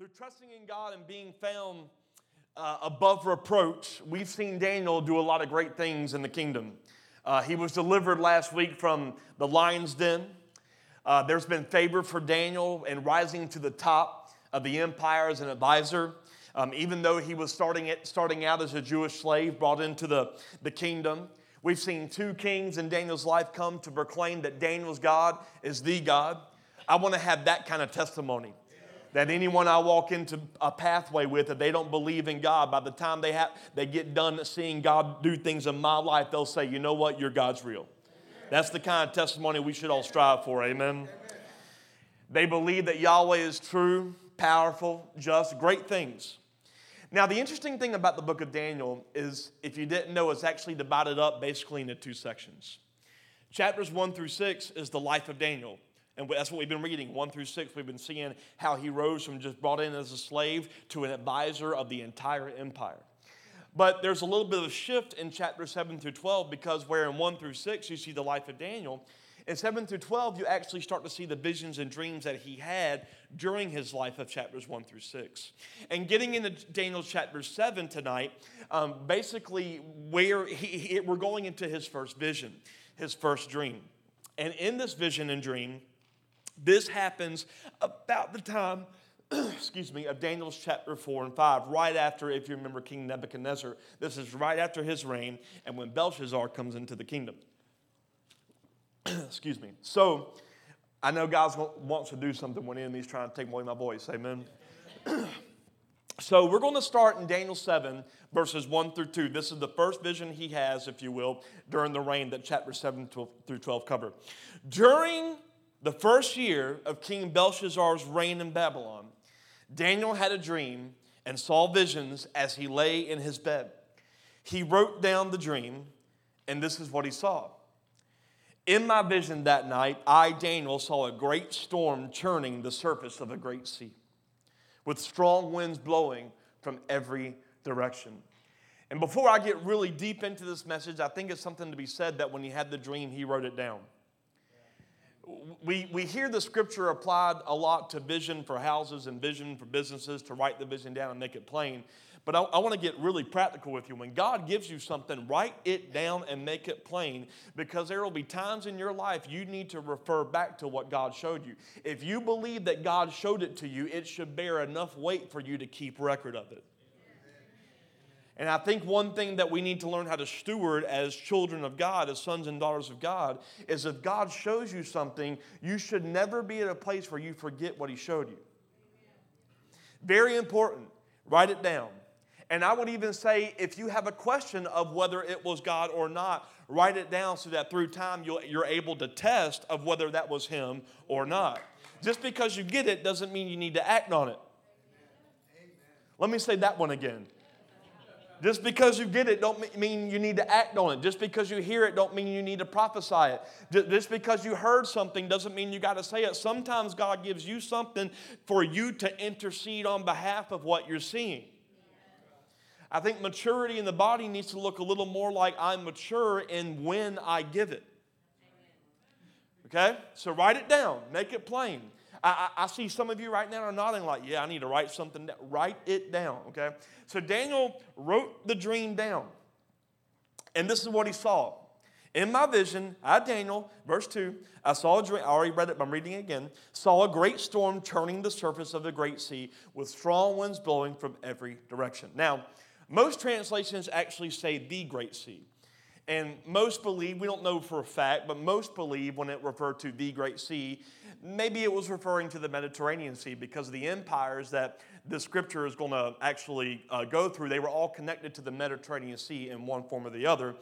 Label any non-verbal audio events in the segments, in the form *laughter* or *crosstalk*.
Through trusting in God and being found uh, above reproach, we've seen Daniel do a lot of great things in the kingdom. Uh, he was delivered last week from the lion's den. Uh, there's been favor for Daniel in rising to the top of the empire as an advisor. Um, even though he was starting, it, starting out as a Jewish slave brought into the, the kingdom, we've seen two kings in Daniel's life come to proclaim that Daniel's God is the God. I want to have that kind of testimony that anyone I walk into a pathway with, if they don't believe in God, by the time they, have, they get done seeing God do things in my life, they'll say, you know what, your God's real. That's the kind of testimony we should all strive for, amen? They believe that Yahweh is true, powerful, just, great things. Now, the interesting thing about the book of Daniel is, if you didn't know, it's actually divided up basically into two sections. Chapters 1 through 6 is the life of Daniel. And that's what we've been reading, one through six. We've been seeing how he rose from just brought in as a slave to an advisor of the entire empire. But there's a little bit of a shift in chapter 7 through 12 because where in 1 through 6 you see the life of Daniel, in 7 through 12 you actually start to see the visions and dreams that he had during his life of chapters 1 through 6. And getting into Daniel chapter 7 tonight, um, basically where he, he, we're going into his first vision, his first dream. And in this vision and dream, this happens about the time, *clears throat* excuse me, of Daniel's chapter 4 and 5, right after, if you remember, King Nebuchadnezzar. This is right after his reign and when Belshazzar comes into the kingdom. *clears throat* excuse me. So, I know God wants to do something when enemy's trying to take away my voice. Amen. *clears throat* so, we're going to start in Daniel 7, verses 1 through 2. This is the first vision he has, if you will, during the reign that chapter 7 through 12 cover. During the first year of King Belshazzar's reign in Babylon, Daniel had a dream and saw visions as he lay in his bed. He wrote down the dream, and this is what he saw. In my vision that night, I, Daniel, saw a great storm churning the surface of a great sea, with strong winds blowing from every direction. And before I get really deep into this message, I think it's something to be said that when he had the dream, he wrote it down we, we hear the scripture applied a lot to vision for houses and vision for businesses to write the vision down and make it plain. But I, I want to get really practical with you. When God gives you something, write it down and make it plain because there will be times in your life you need to refer back to what God showed you. If you believe that God showed it to you, it should bear enough weight for you to keep record of it. And I think one thing that we need to learn how to steward as children of God, as sons and daughters of God, is if God shows you something, you should never be at a place where you forget what He showed you. Very important. Write it down. And I would even say if you have a question of whether it was God or not, write it down so that through time you are able to test of whether that was Him or not. Just because you get it doesn't mean you need to act on it. Let me say that one again. Just because you get it don't mean you need to act on it. Just because you hear it don't mean you need to prophesy it. Just because you heard something doesn't mean you got to say it. Sometimes God gives you something for you to intercede on behalf of what you're seeing. I think maturity in the body needs to look a little more like I'm mature in when I give it. Okay? So write it down, make it plain. I, I, I, see some of you right now are nodding like, yeah, I need to write something down. Write it down, okay? So Daniel wrote the dream down. And this is what he saw. In my vision, I, Daniel, verse 2, I saw a dream, I already read it, but I'm reading it again, saw a great storm churning the surface of the great sea with strong winds blowing from every direction. Now, most translations actually say the great sea. And most believe, we don't know for a fact, but most believe when it referred to the Great Sea, maybe it was referring to the Mediterranean Sea because the empires that the scripture is going to actually uh, go through, they were all connected to the Mediterranean Sea in one form or the other.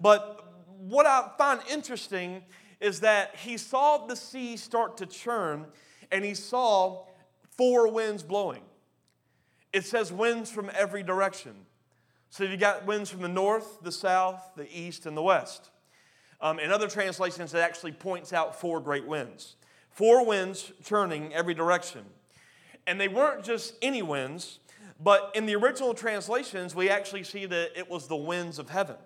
But what I find interesting is that he saw the sea start to churn and he saw four winds blowing. It says winds from every direction. So you got winds from the north, the south, the east, and the west. Um, in other translations, it actually points out four great winds. Four winds churning every direction. And they weren't just any winds, but in the original translations, we actually see that it was the winds of heaven.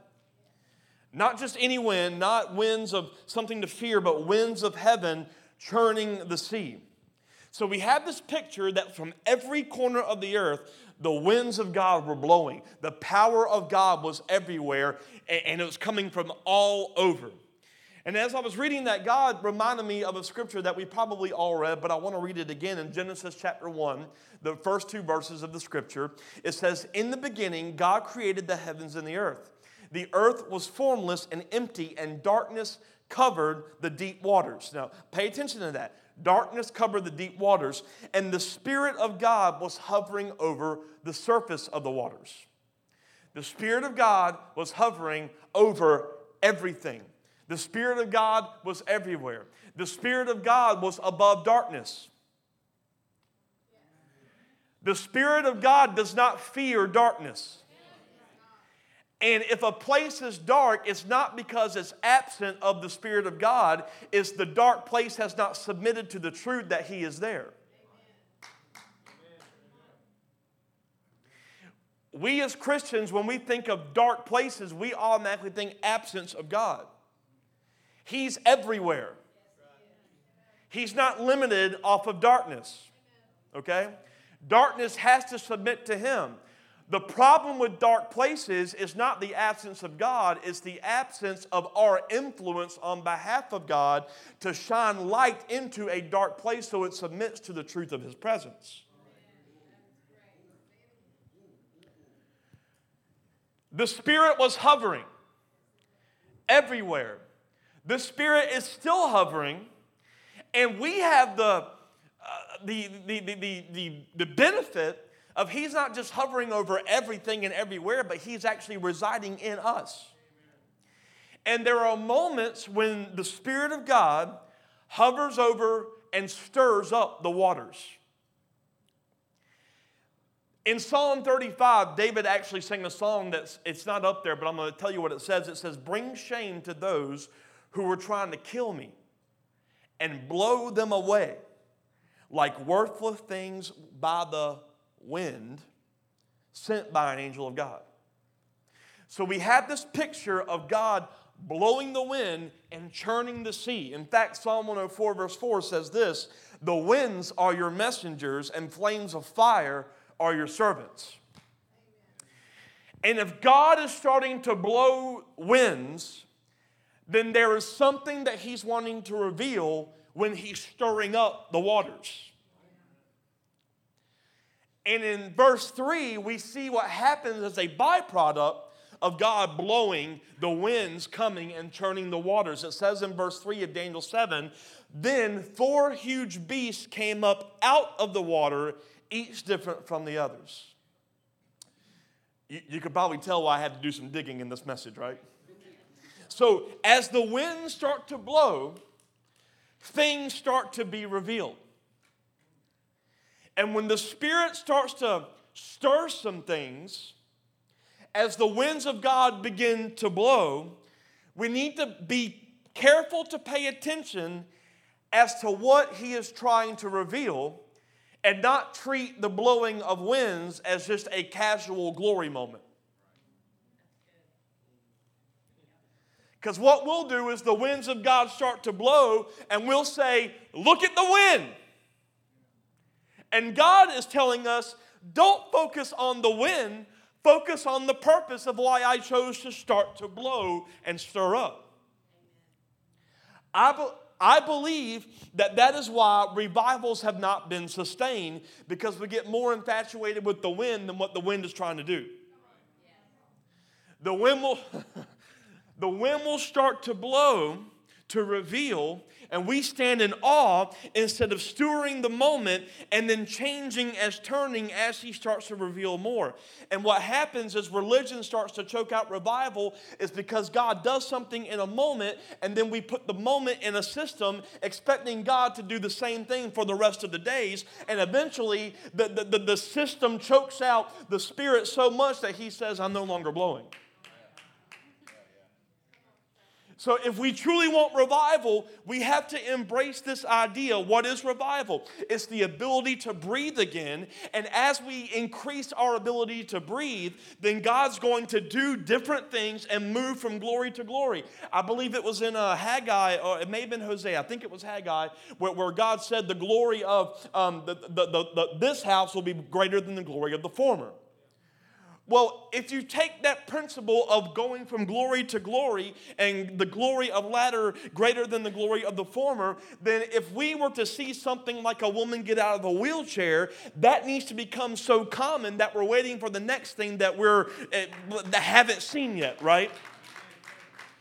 Not just any wind, not winds of something to fear, but winds of heaven churning the sea. So we have this picture that from every corner of the earth, the winds of God were blowing. The power of God was everywhere, and it was coming from all over. And as I was reading that, God reminded me of a scripture that we probably all read, but I want to read it again in Genesis chapter 1, the first two verses of the scripture. It says, In the beginning, God created the heavens and the earth. The earth was formless and empty, and darkness covered the deep waters. Now, pay attention to that. Darkness covered the deep waters, and the Spirit of God was hovering over the surface of the waters. The Spirit of God was hovering over everything. The Spirit of God was everywhere. The Spirit of God was above darkness. The Spirit of God does not fear darkness. And if a place is dark, it's not because it's absent of the Spirit of God, it's the dark place has not submitted to the truth that He is there. We as Christians, when we think of dark places, we automatically think absence of God. He's everywhere. He's not limited off of darkness. Okay? Darkness has to submit to Him. The problem with dark places is not the absence of God, it's the absence of our influence on behalf of God to shine light into a dark place so it submits to the truth of His presence. The Spirit was hovering everywhere. The Spirit is still hovering, and we have the, uh, the, the, the, the, the, the benefit of He's not just hovering over everything and everywhere, but He's actually residing in us. And there are moments when the Spirit of God hovers over and stirs up the waters. In Psalm 35, David actually sang a song that's it's not up there, but I'm going to tell you what it says. It says, "Bring shame to those who were trying to kill me, and blow them away like worthless things by the wind sent by an angel of God. So we have this picture of God blowing the wind and churning the sea. In fact, Psalm 104, verse 4 says this The winds are your messengers, and flames of fire are your servants. And if God is starting to blow winds, then there is something that He's wanting to reveal when He's stirring up the waters. And in verse 3, we see what happens as a byproduct of God blowing the winds coming and churning the waters. It says in verse 3 of Daniel 7 Then four huge beasts came up out of the water, each different from the others. You, you could probably tell why I had to do some digging in this message, right? So, as the winds start to blow, things start to be revealed. And when the Spirit starts to stir some things, as the winds of God begin to blow, we need to be careful to pay attention as to what He is trying to reveal and not treat the blowing of winds as just a casual glory moment. Because what we'll do is the winds of God start to blow, and we'll say, Look at the wind. And God is telling us don't focus on the wind, focus on the purpose of why I chose to start to blow and stir up. I, be, I believe that that is why revivals have not been sustained because we get more infatuated with the wind than what the wind is trying to do. The wind will, *laughs* the wind will start to blow to reveal, and we stand in awe instead of stewing the moment and then changing as turning as he starts to reveal more. And what happens is religion starts to choke out revival is because God does something in a moment, and then we put the moment in a system expecting God to do the same thing for the rest of the days. And eventually, the, the, the, the system chokes out the Spirit so much that he says, I'm no longer blowing. So, if we truly want revival, we have to embrace this idea. What is revival? It's the ability to breathe again. And as we increase our ability to breathe, then God's going to do different things and move from glory to glory. I believe it was in uh, Haggai, or it may have been Hosea, I think it was Haggai, where, where God said, The glory of um, the, the, the, this house will be greater than the glory of the former. Well, if you take that principle of going from glory to glory and the glory of latter greater than the glory of the former, then if we were to see something like a woman get out of a wheelchair, that needs to become so common that we're waiting for the next thing that we're uh, that haven't seen yet, right?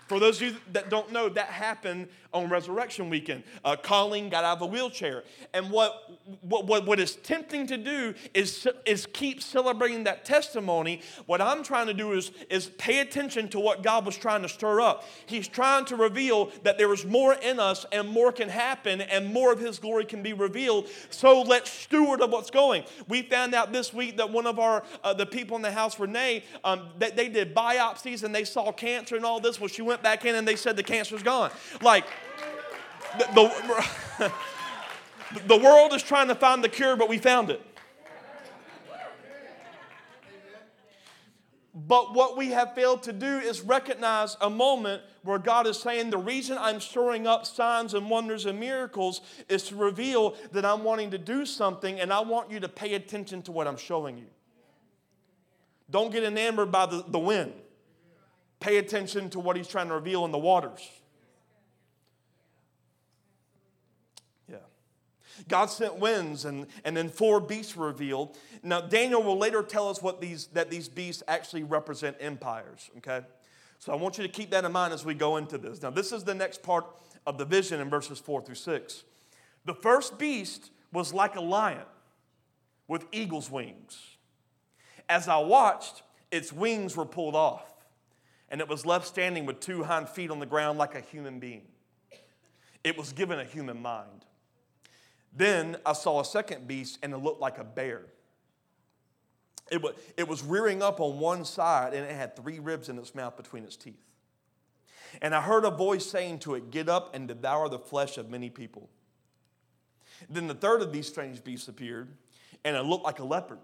For those of you that don't know, that happened on Resurrection Weekend. Uh, Colleen got out of a wheelchair. And what, what, what, what is tempting to do is, is keep celebrating that testimony. What I'm trying to do is, is pay attention to what God was trying to stir up. He's trying to reveal that there is more in us and more can happen and more of His glory can be revealed. So let's steward of what's going. We found out this week that one of our, uh, the people in the house, Renee, um, they, they did biopsies and they saw cancer and all this. Well, she went back in and they said the cancer's gone. Like, the, the, the world is trying to find the cure, but we found it. But what we have failed to do is recognize a moment where God is saying, The reason I'm stirring up signs and wonders and miracles is to reveal that I'm wanting to do something and I want you to pay attention to what I'm showing you. Don't get enamored by the, the wind. Pay attention to what He's trying to reveal in the waters. God sent winds, and, and then four beasts were revealed. Now, Daniel will later tell us what these, that these beasts actually represent empires, okay? So I want you to keep that in mind as we go into this. Now, this is the next part of the vision in verses four through six. The first beast was like a lion with eagle's wings. As I watched, its wings were pulled off, and it was left standing with two hind feet on the ground like a human being. It was given a human mind. Then I saw a second beast, and it looked like a bear. It was, it was rearing up on one side, and it had three ribs in its mouth between its teeth. And I heard a voice saying to it, Get up and devour the flesh of many people. Then the third of these strange beasts appeared, and it looked like a leopard.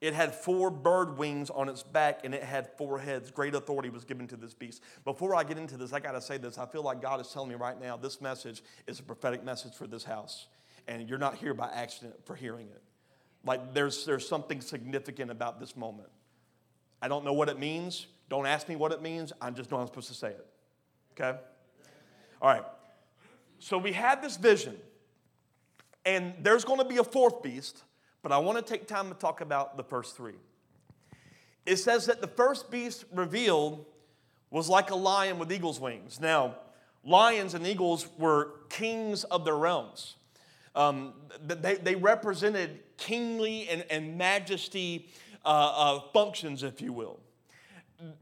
It had four bird wings on its back and it had four heads. Great authority was given to this beast. Before I get into this, I got to say this. I feel like God is telling me right now this message is a prophetic message for this house. And you're not here by accident for hearing it. Like there's, there's something significant about this moment. I don't know what it means. Don't ask me what it means. I just know I'm supposed to say it. Okay? All right. So we had this vision, and there's going to be a fourth beast but I want to take time to talk about the first three. It says that the first beast revealed was like a lion with eagle's wings. Now, lions and eagles were kings of their realms. Um, they, they represented kingly and, and majesty uh, uh, functions, if you will.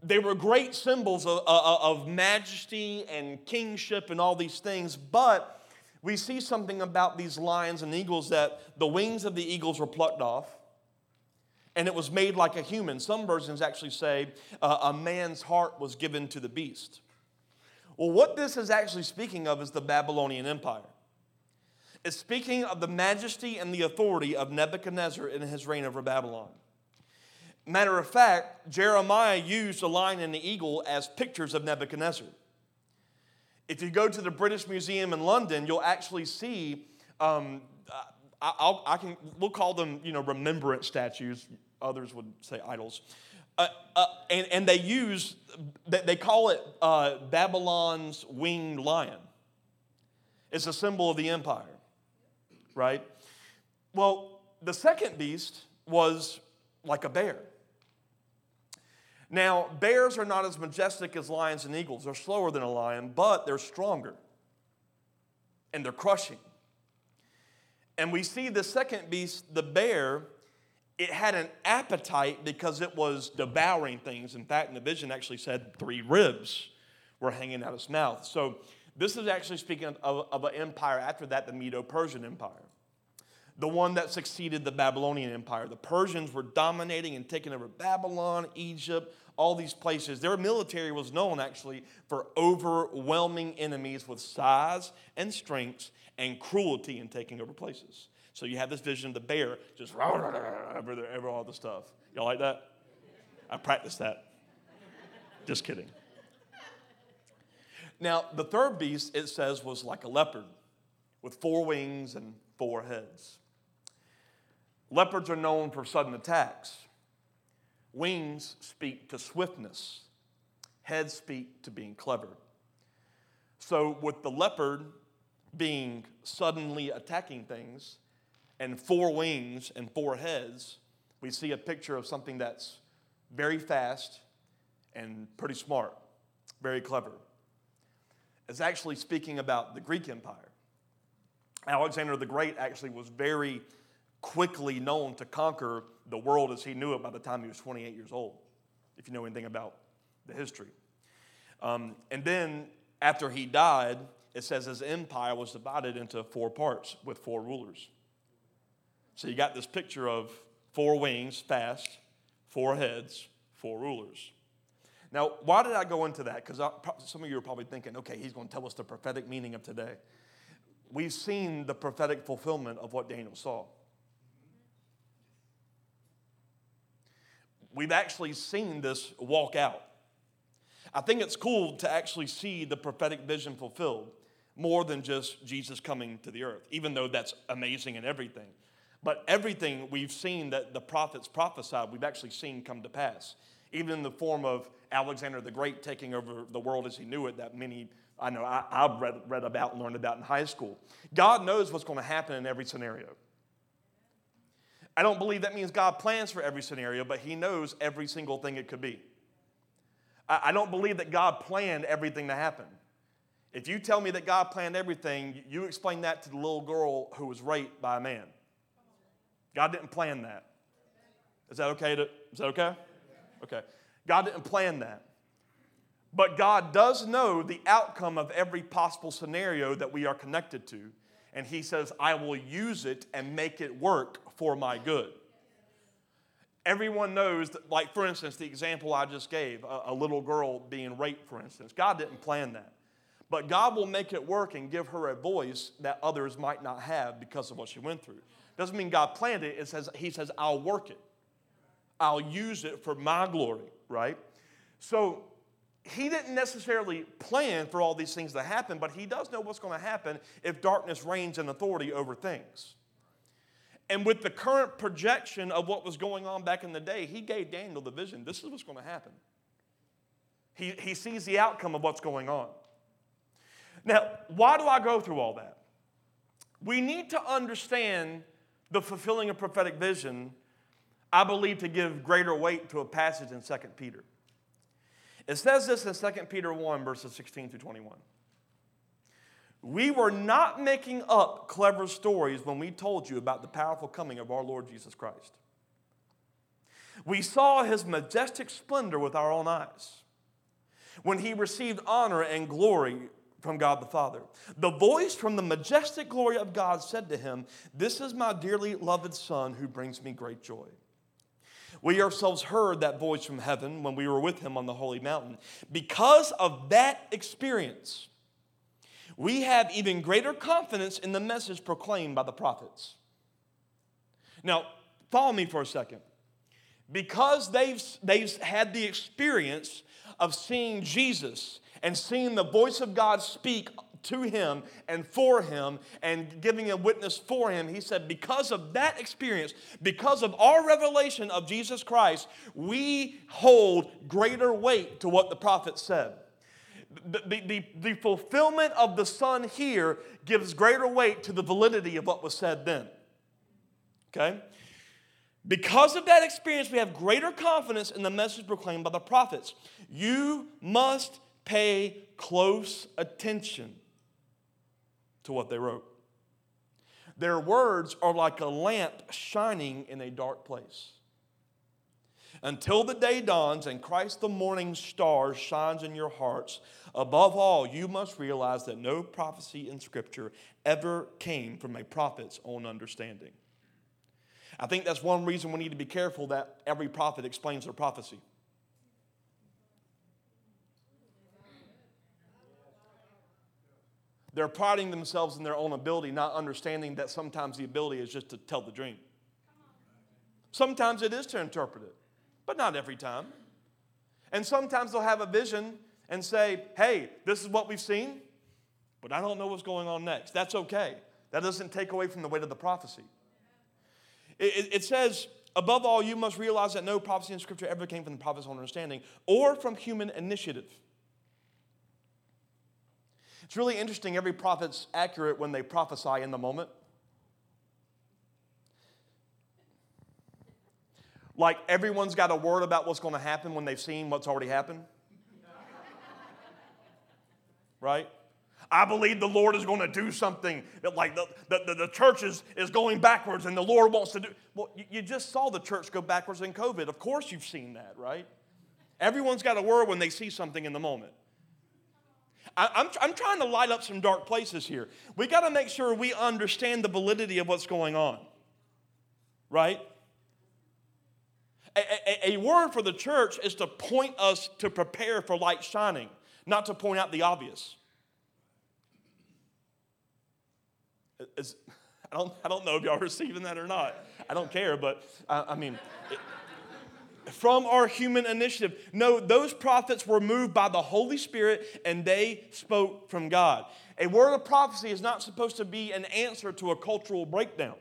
They were great symbols of, of, of majesty and kingship and all these things, but we see something about these lions and eagles that the wings of the eagles were plucked off and it was made like a human. Some versions actually say uh, a man's heart was given to the beast. Well, what this is actually speaking of is the Babylonian Empire. It's speaking of the majesty and the authority of Nebuchadnezzar in his reign over Babylon. Matter of fact, Jeremiah used the lion and the eagle as pictures of Nebuchadnezzar. If you go to the British Museum in London, you'll actually see, um, I, I, can, we'll call them, you know, remembrance statues. Others would say idols. Uh, uh, and, and they use, they call it uh, Babylon's winged lion. It's a symbol of the empire, right? Well, the second beast was like a bear. Now, bears are not as majestic as lions and eagles. They're slower than a lion, but they're stronger and they're crushing. And we see the second beast, the bear, it had an appetite because it was devouring things. In fact, in the vision actually said three ribs were hanging out of its mouth. So this is actually speaking of, of an empire after that, the Medo Persian Empire. the one that succeeded the Babylonian Empire. The Persians were dominating and taking over Babylon, Egypt, all these places. Their military was known actually for overwhelming enemies with size and strength and cruelty in taking over places. So you have this vision of the bear just over, there, over all the stuff. Y'all like that? I practiced that. Just kidding. Now, the third beast, it says, was like a leopard with four wings and four heads. Leopards are known for sudden attacks. Wings speak to swiftness, heads speak to being clever. So, with the leopard being suddenly attacking things, and four wings and four heads, we see a picture of something that's very fast and pretty smart, very clever. It's actually speaking about the Greek Empire. Alexander the Great actually was very quickly known to conquer the world as he knew it by the time he was 28 years old, if you know anything about the history. Um, and then after he died, it says his empire was divided into four parts with four rulers. So you got this picture of four wings, fast, four heads, four rulers. Now, why did I go into that? Because some of you are probably thinking, okay, he's going to tell us the prophetic meaning of today. We've seen the prophetic fulfillment of what Daniel saw. We've actually seen this walk out. I think it's cool to actually see the prophetic vision fulfilled more than just Jesus coming to the earth, even though that's amazing and everything. But everything we've seen that the prophets prophesied, we've actually seen come to pass. Even in the form of Alexander the Great taking over the world as he knew it, that many, I know, I, have read, read about and learned about in high school. God knows what's going to happen in every scenario. I don't believe that means God plans for every scenario, but He knows every single thing it could be. I, don't believe that God planned everything to happen. If you tell me that God planned everything, you explain that to the little girl who was raped by a man. God didn't plan that. Is that okay? To, is that okay? Okay. God didn't plan that. But God does know the outcome of every possible scenario that we are connected to. And He says, I will use it and make it work for my good. Everyone knows that, like, for instance, the example I just gave a, a little girl being raped, for instance. God didn't plan that. But God will make it work and give her a voice that others might not have because of what she went through. Doesn't mean God planned it. It says He says, I'll work it. I'll use it for my glory, right? So he didn't necessarily plan for all these things to happen, but he does know what's going to happen if darkness reigns in authority over things. And with the current projection of what was going on back in the day, he gave Daniel the vision. This is what's going to happen. He, he sees the outcome of what's going on. Now, why do I go through all that? We need to understand the fulfilling of prophetic vision, I believe, to give greater weight to a passage in 2 Peter. It says this in 2 Peter 1, verses 16 through 21. We were not making up clever stories when we told you about the powerful coming of our Lord Jesus Christ. We saw his majestic splendor with our own eyes when he received honor and glory from God the Father. The voice from the majestic glory of God said to him, This is my dearly loved Son who brings me great joy. We ourselves heard that voice from heaven when we were with him on the holy mountain. Because of that experience, we have even greater confidence in the message proclaimed by the prophets. Now, follow me for a second. Because they've, they've had the experience of seeing Jesus and seeing the voice of God speak to him and for him and giving a witness for him, he said, because of that experience, because of our revelation of Jesus Christ, we hold greater weight to what the prophet said. The, the, the, fulfillment of the Son here gives greater weight to the validity of what was said then. Okay? Because of that experience, we have greater confidence in the message proclaimed by the prophets. You must pay close attention to what they wrote. Their words are like a lamp shining in a dark place. Until the day dawns and Christ the morning star shines in your hearts, above all, you must realize that no prophecy in Scripture ever came from a prophet's own understanding. I think that's one reason we need to be careful that every prophet explains their prophecy. They're priding themselves in their own ability, not understanding that sometimes the ability is just to tell the dream. Sometimes it is to interpret it, but not every time. And sometimes they'll have a vision and say, hey, this is what we've seen, but I don't know what's going on next. That's okay. That doesn't take away from the weight of the prophecy. It, it, it says, above all, you must realize that no prophecy in Scripture ever came from the prophet's own understanding or from human initiative. It's really interesting. Every prophet's accurate when they prophesy in the moment. Like everyone's got a word about what's going to happen when they've seen what's already happened. right? I believe the Lord is going to do something that, like, the, the, the, church is, is going backwards and the Lord wants to do. Well, you, you just saw the church go backwards in COVID. Of course, you've seen that, right? Everyone's got a word when they see something in the moment. I, I'm, I'm trying to light up some dark places here. We got to make sure we understand the validity of what's going on, right? A, a, word for the church is to point us to prepare for light shining, not to point out the obvious. It's, I, don't, I don't know if y'all are receiving that or not. I don't care, but uh, I mean, it, from our human initiative. No, those prophets were moved by the Holy Spirit and they spoke from God. A word of prophecy is not supposed to be an answer to a cultural breakdown.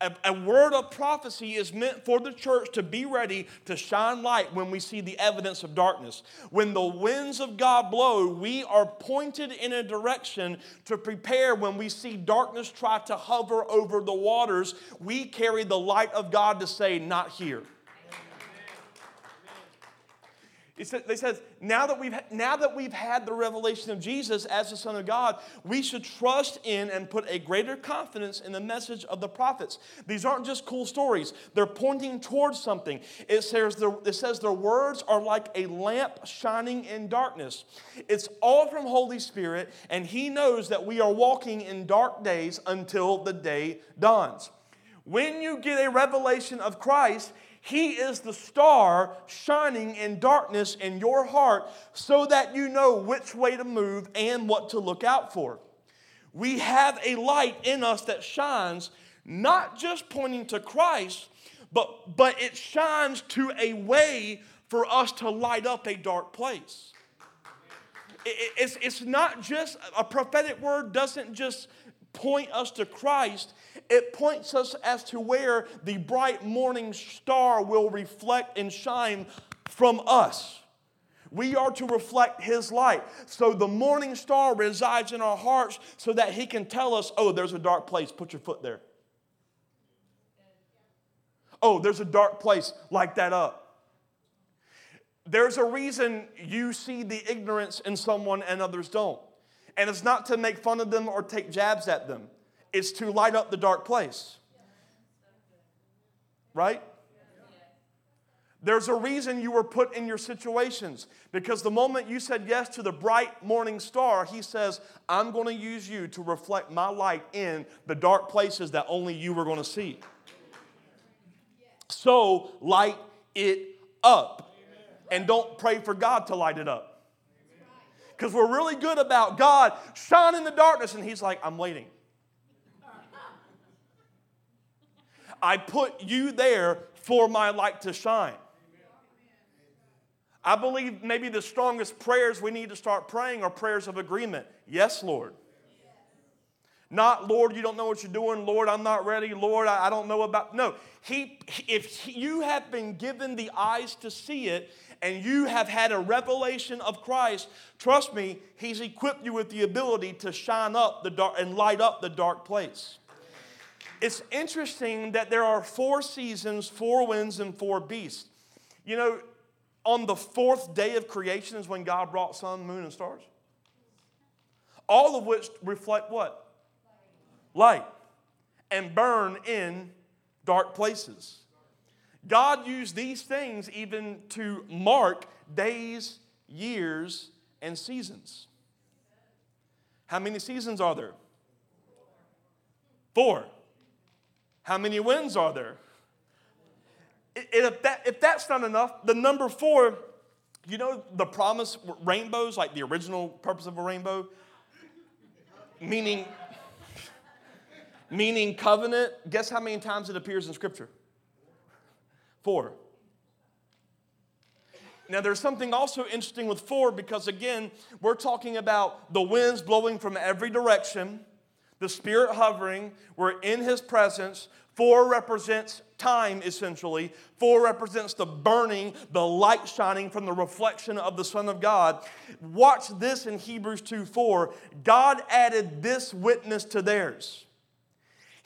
A, a, word of prophecy is meant for the church to be ready to shine light when we see the evidence of darkness. When the winds of God blow, we are pointed in a direction to prepare when we see darkness try to hover over the waters. We carry the light of God to say, Not here. Says, they says, now that, we've, now that we've had the revelation of Jesus as the Son of God, we should trust in and put a greater confidence in the message of the prophets. These aren't just cool stories, they're pointing towards something. It says, the, it says their words are like a lamp shining in darkness. It's all from Holy Spirit, and He knows that we are walking in dark days until the day dawns. When you get a revelation of Christ, he is the star shining in darkness in your heart so that you know which way to move and what to look out for. We have a light in us that shines, not just pointing to Christ, but, but it shines to a way for us to light up a dark place. It's, it's not just a prophetic word, doesn't just point us to Christ, it points us as to where the bright morning star will reflect and shine from us. We are to reflect His light. So the morning star resides in our hearts so that He can tell us, oh, there's a dark place, put your foot there. Oh, there's a dark place, light that up. There's a reason you see the ignorance in someone and others don't. And it's not to make fun of them or take jabs at them, it's to light up the dark place. Right? There's a reason you were put in your situations because the moment you said yes to the bright morning star, he says, I'm going to use you to reflect my light in the dark places that only you were going to see. So light it up. And don't pray for God to light it up because we're really good about God shine in the darkness, and He's like, I'm waiting. I put you there for my light to shine. I believe maybe the strongest prayers we need to start praying are prayers of agreement. Yes, Lord. Not, Lord, you don't know what you're doing. Lord, I'm not ready. Lord, I, I don't know about. No, he, if you have been given the eyes to see it and you have had a revelation of Christ, trust me, He's equipped you with the ability to shine up the dark and light up the dark place. It's interesting that there are four seasons, four winds, and four beasts. You know, on the fourth day of creation is when God brought sun, moon, and stars. All of which reflect what? Light. And burn in dark places. God used these things even to mark days, years, and seasons. How many seasons are there? Four. How many winds are there? If, that, if that's not enough, the number four, you know the promise rainbows, like the original purpose of a rainbow? Meaning, meaning covenant. Guess how many times it appears in Scripture? Four. Now, there's something also interesting with four because, again, we're talking about the winds blowing from every direction, the Spirit hovering, we're in His presence. Four represents time, essentially. Four represents the burning, the light shining from the reflection of the Son of God. Watch this in Hebrews 2 4. God added this witness to theirs.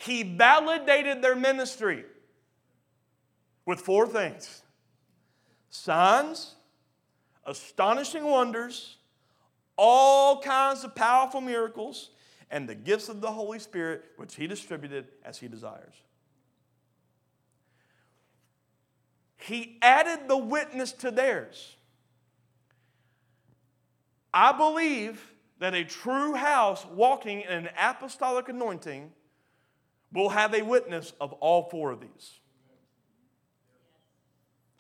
He validated their ministry with four things signs, astonishing wonders, all kinds of powerful miracles, and the gifts of the Holy Spirit, which He distributed as He desires. He added the witness to theirs. I believe that a true house walking in an apostolic anointing will have a witness of all four of these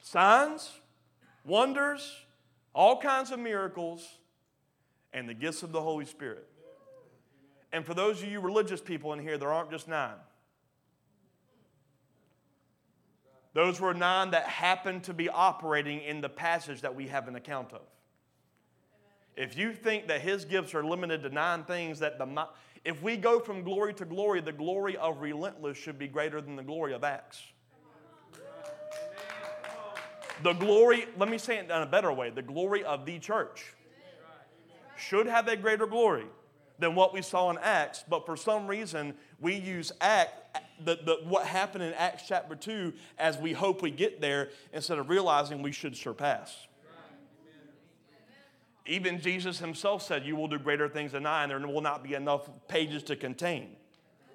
signs, wonders, all kinds of miracles, and the gifts of the Holy Spirit. And for those of you religious people in here, there aren't just nine. Those were nine that happened to be operating in the passage that we have an account of. If you think that his gifts are limited to nine things, that the if we go from glory to glory, the glory of relentless should be greater than the glory of Acts. The glory, let me say it in a better way, the glory of the church should have a greater glory than what we saw in Acts, but for some reason we use Act, the, the, what happened in Acts chapter 2 as we hope we get there instead of realizing we should surpass. Even Jesus himself said, You will do greater things than I, and there will not be enough pages to contain,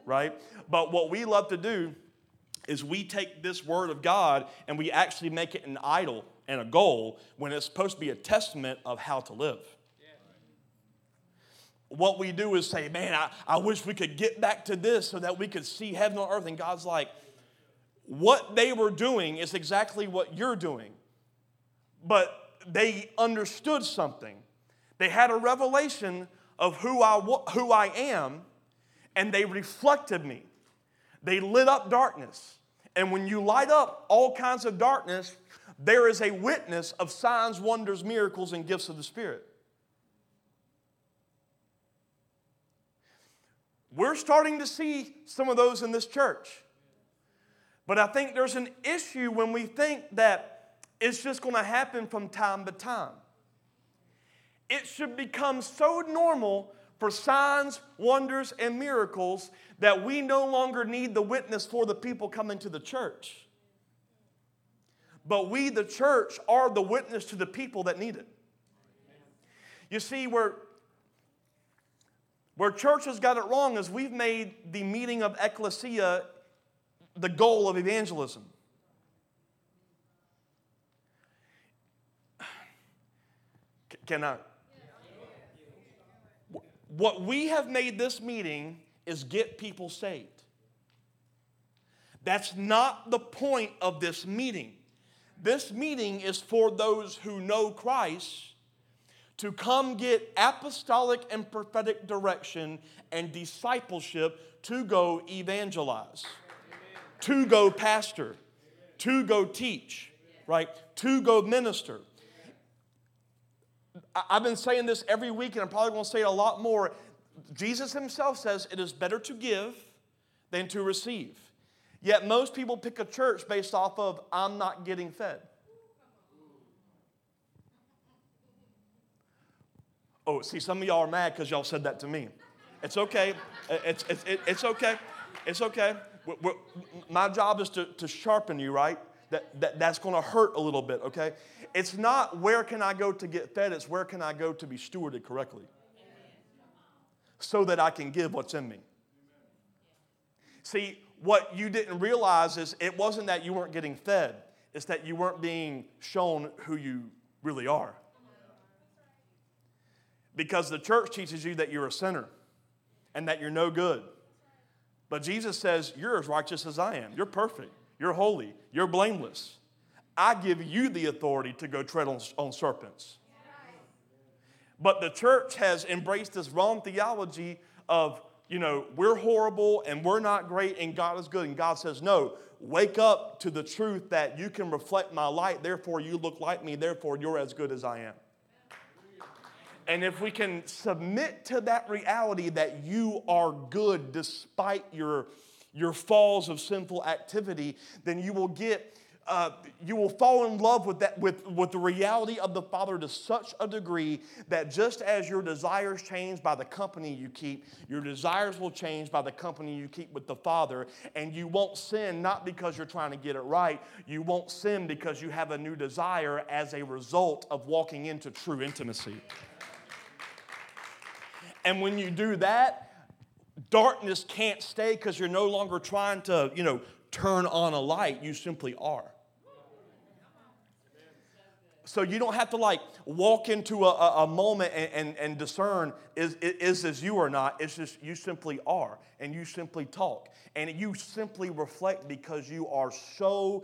right? But what we love to do is we take this word of God and we actually make it an idol and a goal when it's supposed to be a testament of how to live what we do is say, man, I, I wish we could get back to this so that we could see heaven on earth. And God's like, what they were doing is exactly what you're doing. But they understood something. They had a revelation of who I, who I am, and they reflected me. They lit up darkness. And when you light up all kinds of darkness, there is a witness of signs, wonders, miracles, and gifts of the Spirit. We're starting to see some of those in this church. But I think there's an issue when we think that it's just going to happen from time to time. It should become so normal for signs, wonders, and miracles that we no longer need the witness for the people coming to the church. But we, the church, are the witness to the people that need it. You see, we're where church has got it wrong is we've made the meeting of ecclesia the goal of evangelism. Can I? What we have made this meeting is get people saved. That's not the point of this meeting. This meeting is for those who know Christ to come get apostolic and prophetic direction and discipleship to go evangelize, Amen. to go pastor, Amen. to go teach, right? To go minister. I've been saying this every week, and I'm probably going to say it a lot more. Jesus himself says it is better to give than to receive. Yet most people pick a church based off of, I'm not getting fed. Oh, see, some of y'all are mad because y'all said that to me. It's okay. It's, it's, it's okay. It's okay. We're, we're, my job is to, to sharpen you, right? That, that, that's going to hurt a little bit, okay? It's not where can I go to get fed, it's where can I go to be stewarded correctly so that I can give what's in me. See, what you didn't realize is it wasn't that you weren't getting fed, it's that you weren't being shown who you really are. Because the church teaches you that you're a sinner and that you're no good. But Jesus says, You're as righteous as I am. You're perfect. You're holy. You're blameless. I give you the authority to go tread on, on serpents. But the church has embraced this wrong theology of, you know, we're horrible and we're not great and God is good. And God says, no, wake up to the truth that you can reflect my light, therefore you look like me, therefore you're as good as I am. And if we can submit to that reality that you are good despite your, your falls of sinful activity, then you will get uh, you will fall in love with, that, with, with the reality of the Father to such a degree that just as your desires change by the company you keep, your desires will change by the company you keep with the Father. And you won't sin not because you're trying to get it right, you won't sin because you have a new desire as a result of walking into true intimacy. And when you do that, darkness can't stay because you're no longer trying to, you know, turn on a light. You simply are. So you don't have to like walk into a, a, moment and, and, and, discern is, is this you or not. It's just you simply are and you simply talk and you simply reflect because you are so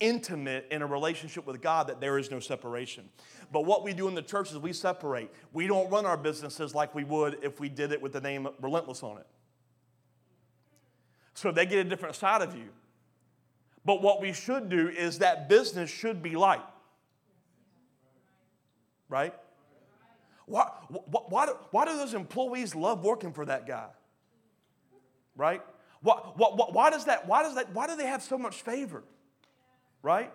intimate in a relationship with God that there is no separation. But what we do in the church is we separate. We don't run our businesses like we would if we did it with the name Relentless on it. So they get a different side of you. But what we should do is that business should be light right? Why, why, why, do, those employees love working for that guy? Right? Why, why, why, does that, why, does that, why do they have so much favor? Right?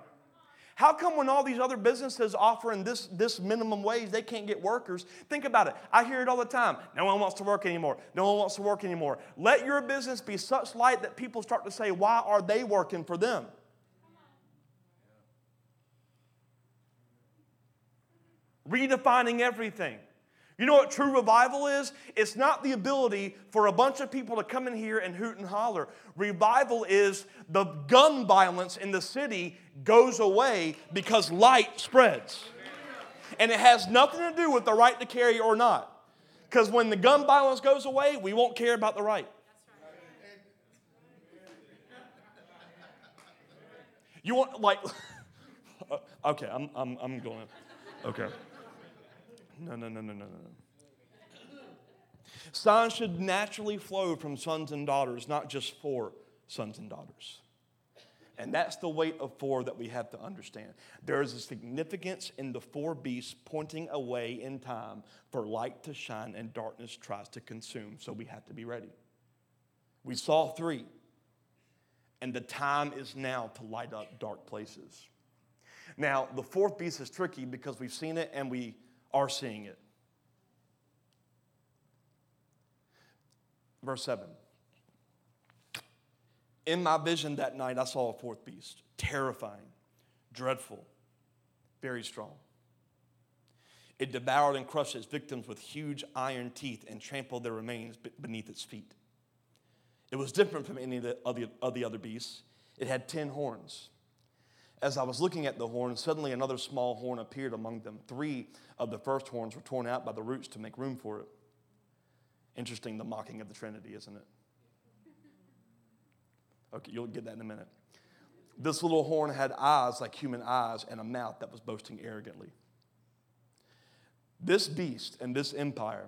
How come when all these other businesses offering this, this minimum wage, they can't get workers? Think about it. I hear it all the time. No one wants to work anymore. No one wants to work anymore. Let your business be such light that people start to say, why are they working for them? redefining everything. You know what true revival is? It's not the ability for a bunch of people to come in here and hoot and holler. Revival is the gun violence in the city goes away because light spreads. And it has nothing to do with the right to carry or not. Because when the gun violence goes away, we won't care about the right. You want, like, *laughs* okay, I'm, I'm, I'm going. Okay. No, no, no, no, no, no. Signs should naturally flow from sons and daughters, not just for sons and daughters. And that's the weight of four that we have to understand. There is a significance in the four beasts pointing away in time for light to shine and darkness tries to consume, so we have to be ready. We saw three, and the time is now to light up dark places. Now, the fourth beast is tricky because we've seen it and we are seeing it. Verse 7. In my vision that night, I saw a fourth beast, terrifying, dreadful, very strong. It devoured and crushed its victims with huge iron teeth and trampled their remains beneath its feet. It was different from any of the, of the other beasts. It had ten horns as I was looking at the horn, suddenly another small horn appeared among them. Three of the first horns were torn out by the roots to make room for it. Interesting, the mocking of the Trinity, isn't it? Okay, you'll get that in a minute. This little horn had eyes like human eyes and a mouth that was boasting arrogantly. This beast and this empire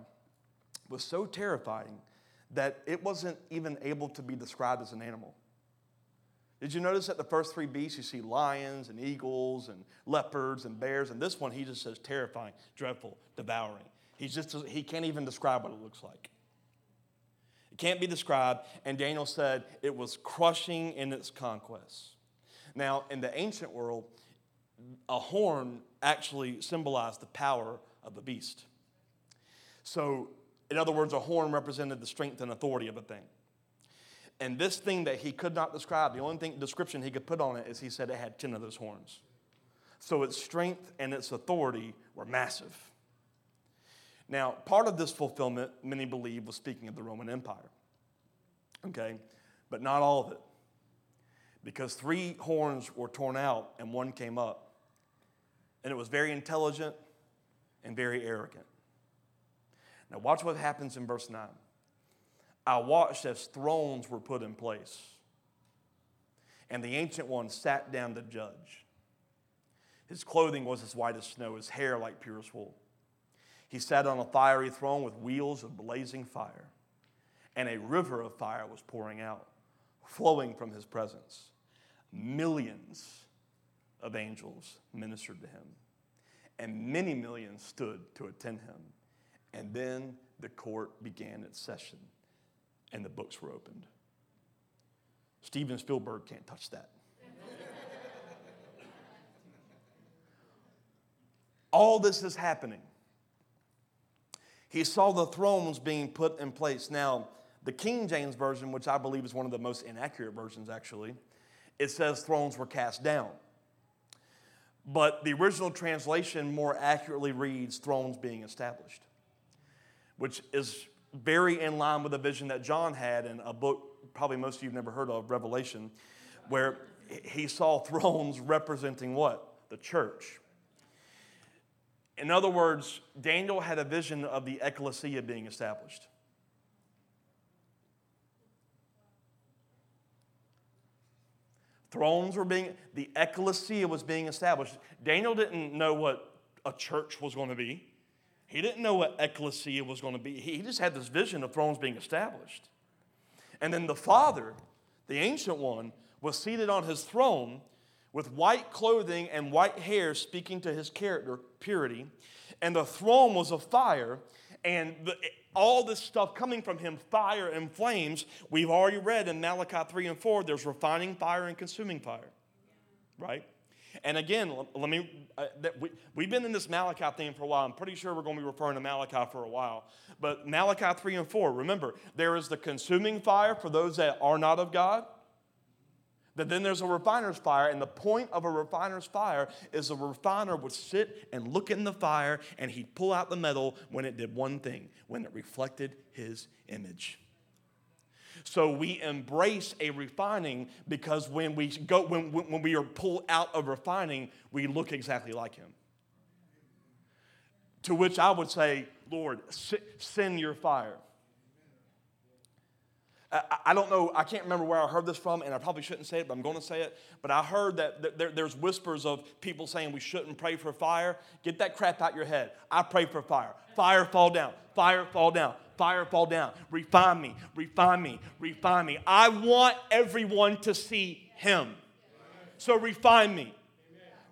was so terrifying that it wasn't even able to be described as an animal. Did you notice that the first three beasts, you see lions and eagles and leopards and bears, and this one he just says terrifying, dreadful, devouring. He's just, he can't even describe what it looks like. It can't be described, and Daniel said it was crushing in its conquests. Now, in the ancient world, a horn actually symbolized the power of a beast. So, in other words, a horn represented the strength and authority of a thing. And this thing that he could not describe, the only thing, description he could put on it is he said it had 10 of those horns. So its strength and its authority were massive. Now, part of this fulfillment, many believe, was speaking of the Roman Empire. Okay? But not all of it. Because three horns were torn out and one came up. And it was very intelligent and very arrogant. Now, watch what happens in verse 9. I watched as thrones were put in place, and the ancient one sat down to judge. His clothing was as white as snow, his hair like purest wool. He sat on a fiery throne with wheels of blazing fire, and a river of fire was pouring out, flowing from his presence. Millions of angels ministered to him, and many millions stood to attend him. And then the court began its session, and the books were opened. Steven Spielberg can't touch that. All this is happening. He saw the thrones being put in place. Now, the King James Version, which I believe is one of the most inaccurate versions actually, it says thrones were cast down. But the original translation more accurately reads thrones being established, which is very in line with the vision that John had in a book probably most of you have never heard of, Revelation, where he saw *laughs* thrones representing what? The church. In other words, Daniel had a vision of the ecclesia being established. Thrones were being, the ecclesia was being established. Daniel didn't know what a church was going to be. He didn't know what ecclesia was going to be. He just had this vision of thrones being established. And then the Father, the ancient one, was seated on his throne with white clothing and white hair, speaking to his character, purity. And the throne was of fire, and the, all this stuff coming from him, fire and flames, we've already read in Malachi 3 and 4, there's refining fire and consuming fire, right? And again, let me, uh, we, we've been in this Malachi theme for a while. I'm pretty sure we're going to be referring to Malachi for a while. But Malachi 3 and 4, remember, there is the consuming fire for those that are not of God. That then there's a refiner's fire, and the point of a refiner's fire is a refiner would sit and look in the fire and he'd pull out the metal when it did one thing, when it reflected his image. So we embrace a refining because when we go when, when we are pulled out of refining, we look exactly like him. To which I would say, Lord, send your fire. I don't know, I can't remember where I heard this from, and I probably shouldn't say it, but I'm going to say it. But I heard that there's whispers of people saying we shouldn't pray for fire. Get that crap out your head. I pray for fire. Fire fall down, fire fall down, fire fall down. Refine me, refine me, refine me. I want everyone to see Him. So refine me.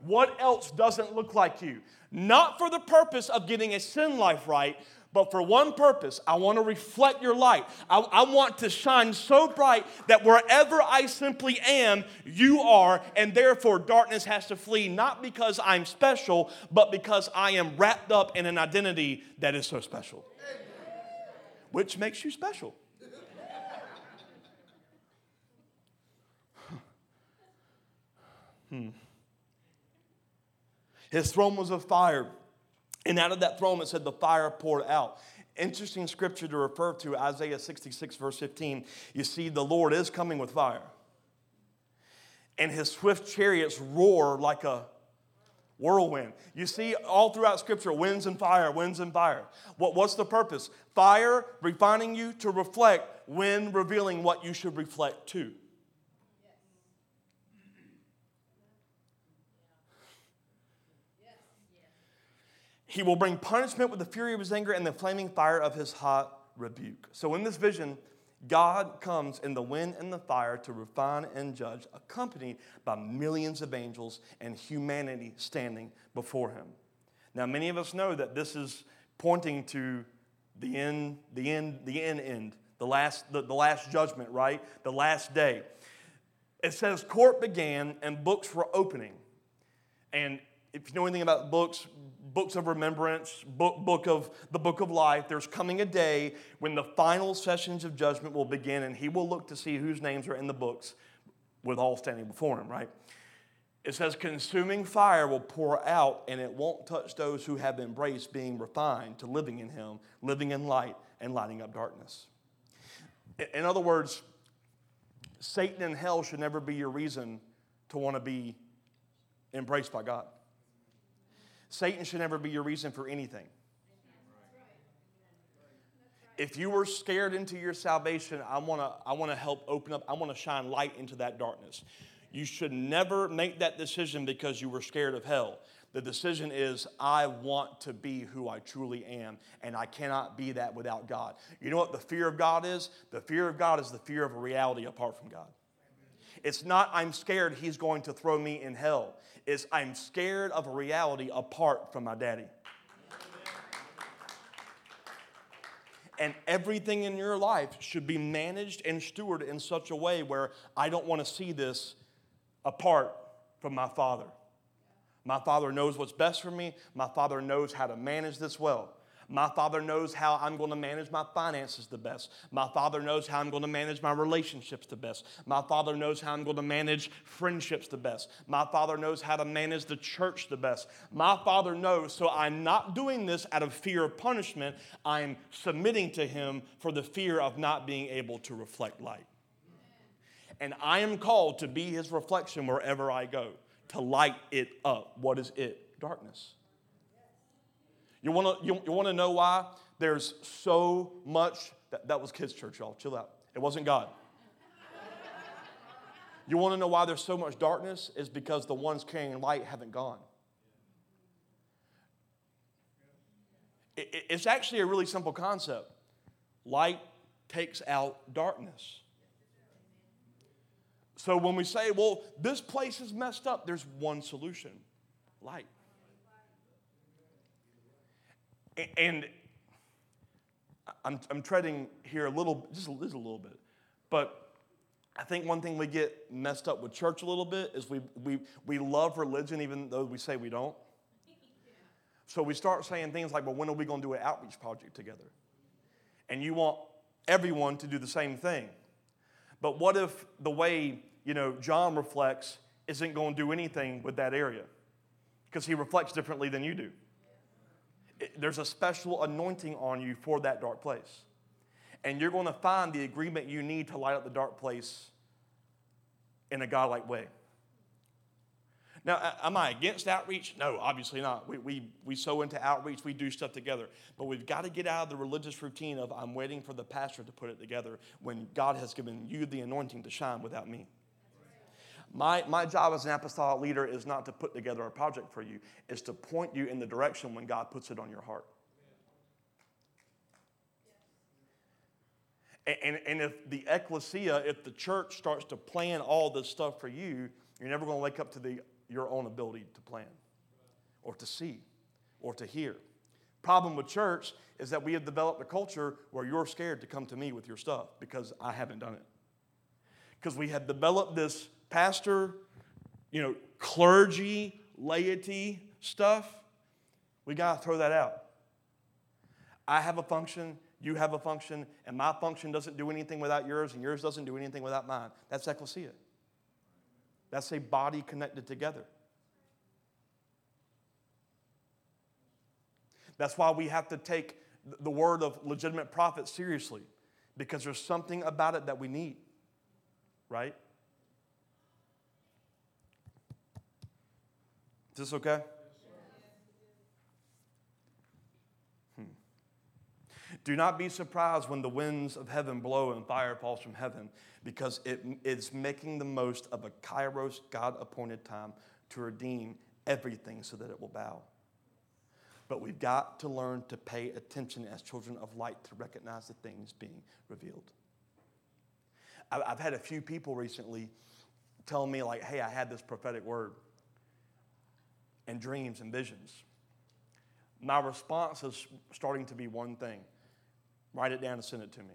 What else doesn't look like you? Not for the purpose of getting a sin life right, but for one purpose. I want to reflect your light. I, I, want to shine so bright that wherever I simply am, you are, and therefore darkness has to flee, not because I'm special, but because I am wrapped up in an identity that is so special. Which makes you special. *laughs* hmm. His throne was of fire and out of that throne, it said the fire poured out. Interesting scripture to refer to, Isaiah 66, verse 15. You see, the Lord is coming with fire. And his swift chariots roar like a whirlwind. You see, all throughout scripture, winds and fire, winds and fire. What, what's the purpose? Fire refining you to reflect, wind revealing what you should reflect to. He will bring punishment with the fury of his anger and the flaming fire of his hot rebuke. So, in this vision, God comes in the wind and the fire to refine and judge, accompanied by millions of angels and humanity standing before him. Now, many of us know that this is pointing to the end, the end, the end, end, the last, the, the last judgment, right? The last day. It says, court began and books were opening. And if you know anything about books, books of remembrance, book, book of the book of life, there's coming a day when the final sessions of judgment will begin, and he will look to see whose names are in the books with all standing before him, right? It says, consuming fire will pour out, and it won't touch those who have embraced being refined to living in him, living in light, and lighting up darkness. In other words, Satan and hell should never be your reason to want to be embraced by God. Satan should never be your reason for anything. If you were scared into your salvation, I want to I want to help open up. I want to shine light into that darkness. You should never make that decision because you were scared of hell. The decision is, I want to be who I truly am, and I cannot be that without God. You know what the fear of God is? The fear of God is the fear of a reality apart from God. It's not, I'm scared he's going to throw me in hell. It's, I'm scared of a reality apart from my daddy. And everything in your life should be managed and stewarded in such a way where I don't want to see this apart from my Father. My Father knows what's best for me. My Father knows how to manage this well. My Father knows how I'm going to manage my finances the best. My Father knows how I'm going to manage my relationships the best. My Father knows how I'm going to manage friendships the best. My Father knows how to manage the church the best. My Father knows, so I'm not doing this out of fear of punishment. I'm submitting to Him for the fear of not being able to reflect light and I am called to be his reflection wherever I go, to light it up. What is it? Darkness. You want to you, you wanna know why there's so much? That, that was kids' church, y'all. Chill out. It wasn't God. You want to know why there's so much darkness? Is because the ones carrying light haven't gone. It, it, it's actually a really simple concept. Light takes out darkness. So when we say, well, this place is messed up, there's one solution light. And I'm, I'm treading here a little, just a, just a little bit. But I think one thing we get messed up with church a little bit is we, we, we love religion even though we say we don't. *laughs* So we start saying things like, well, when are we going to do an outreach project together? And you want everyone to do the same thing. But what if the way, you know, John reflects isn't going to do anything with that area? Because he reflects differently than you do. There's a special anointing on you for that dark place. And you're going to find the agreement you need to light up the dark place in a godlike way. Now, am I against outreach? No, obviously not. We, we, we sow into outreach, we do stuff together. But we've got to get out of the religious routine of I'm waiting for the pastor to put it together when God has given you the anointing to shine without me. My, my job as an apostolic leader is not to put together a project for you, it's to point you in the direction when God puts it on your heart. And, and if the ecclesia, if the church starts to plan all this stuff for you, you're never going to wake up to the your own ability to plan or to see or to hear. Problem with church is that we have developed a culture where you're scared to come to me with your stuff because I haven't done it. Because we have developed this pastor, you know, clergy, laity stuff. We got to throw that out. I have a function, you have a function, and my function doesn't do anything without yours, and yours doesn't do anything without mine. That's ecclesia. That's a body connected together. That's why we have to take the word of legitimate prophet seriously because there's something about it that we need, right? Is this okay? Hmm. Do not be surprised when the winds of heaven blow and fire falls from heaven because it is making the most of a kairos, God appointed time to redeem everything so that it will bow. But we've got to learn to pay attention as children of light to recognize the things being revealed. I've had a few people recently tell me, like, hey, I had this prophetic word and dreams and visions. My response is starting to be one thing write it down and send it to me.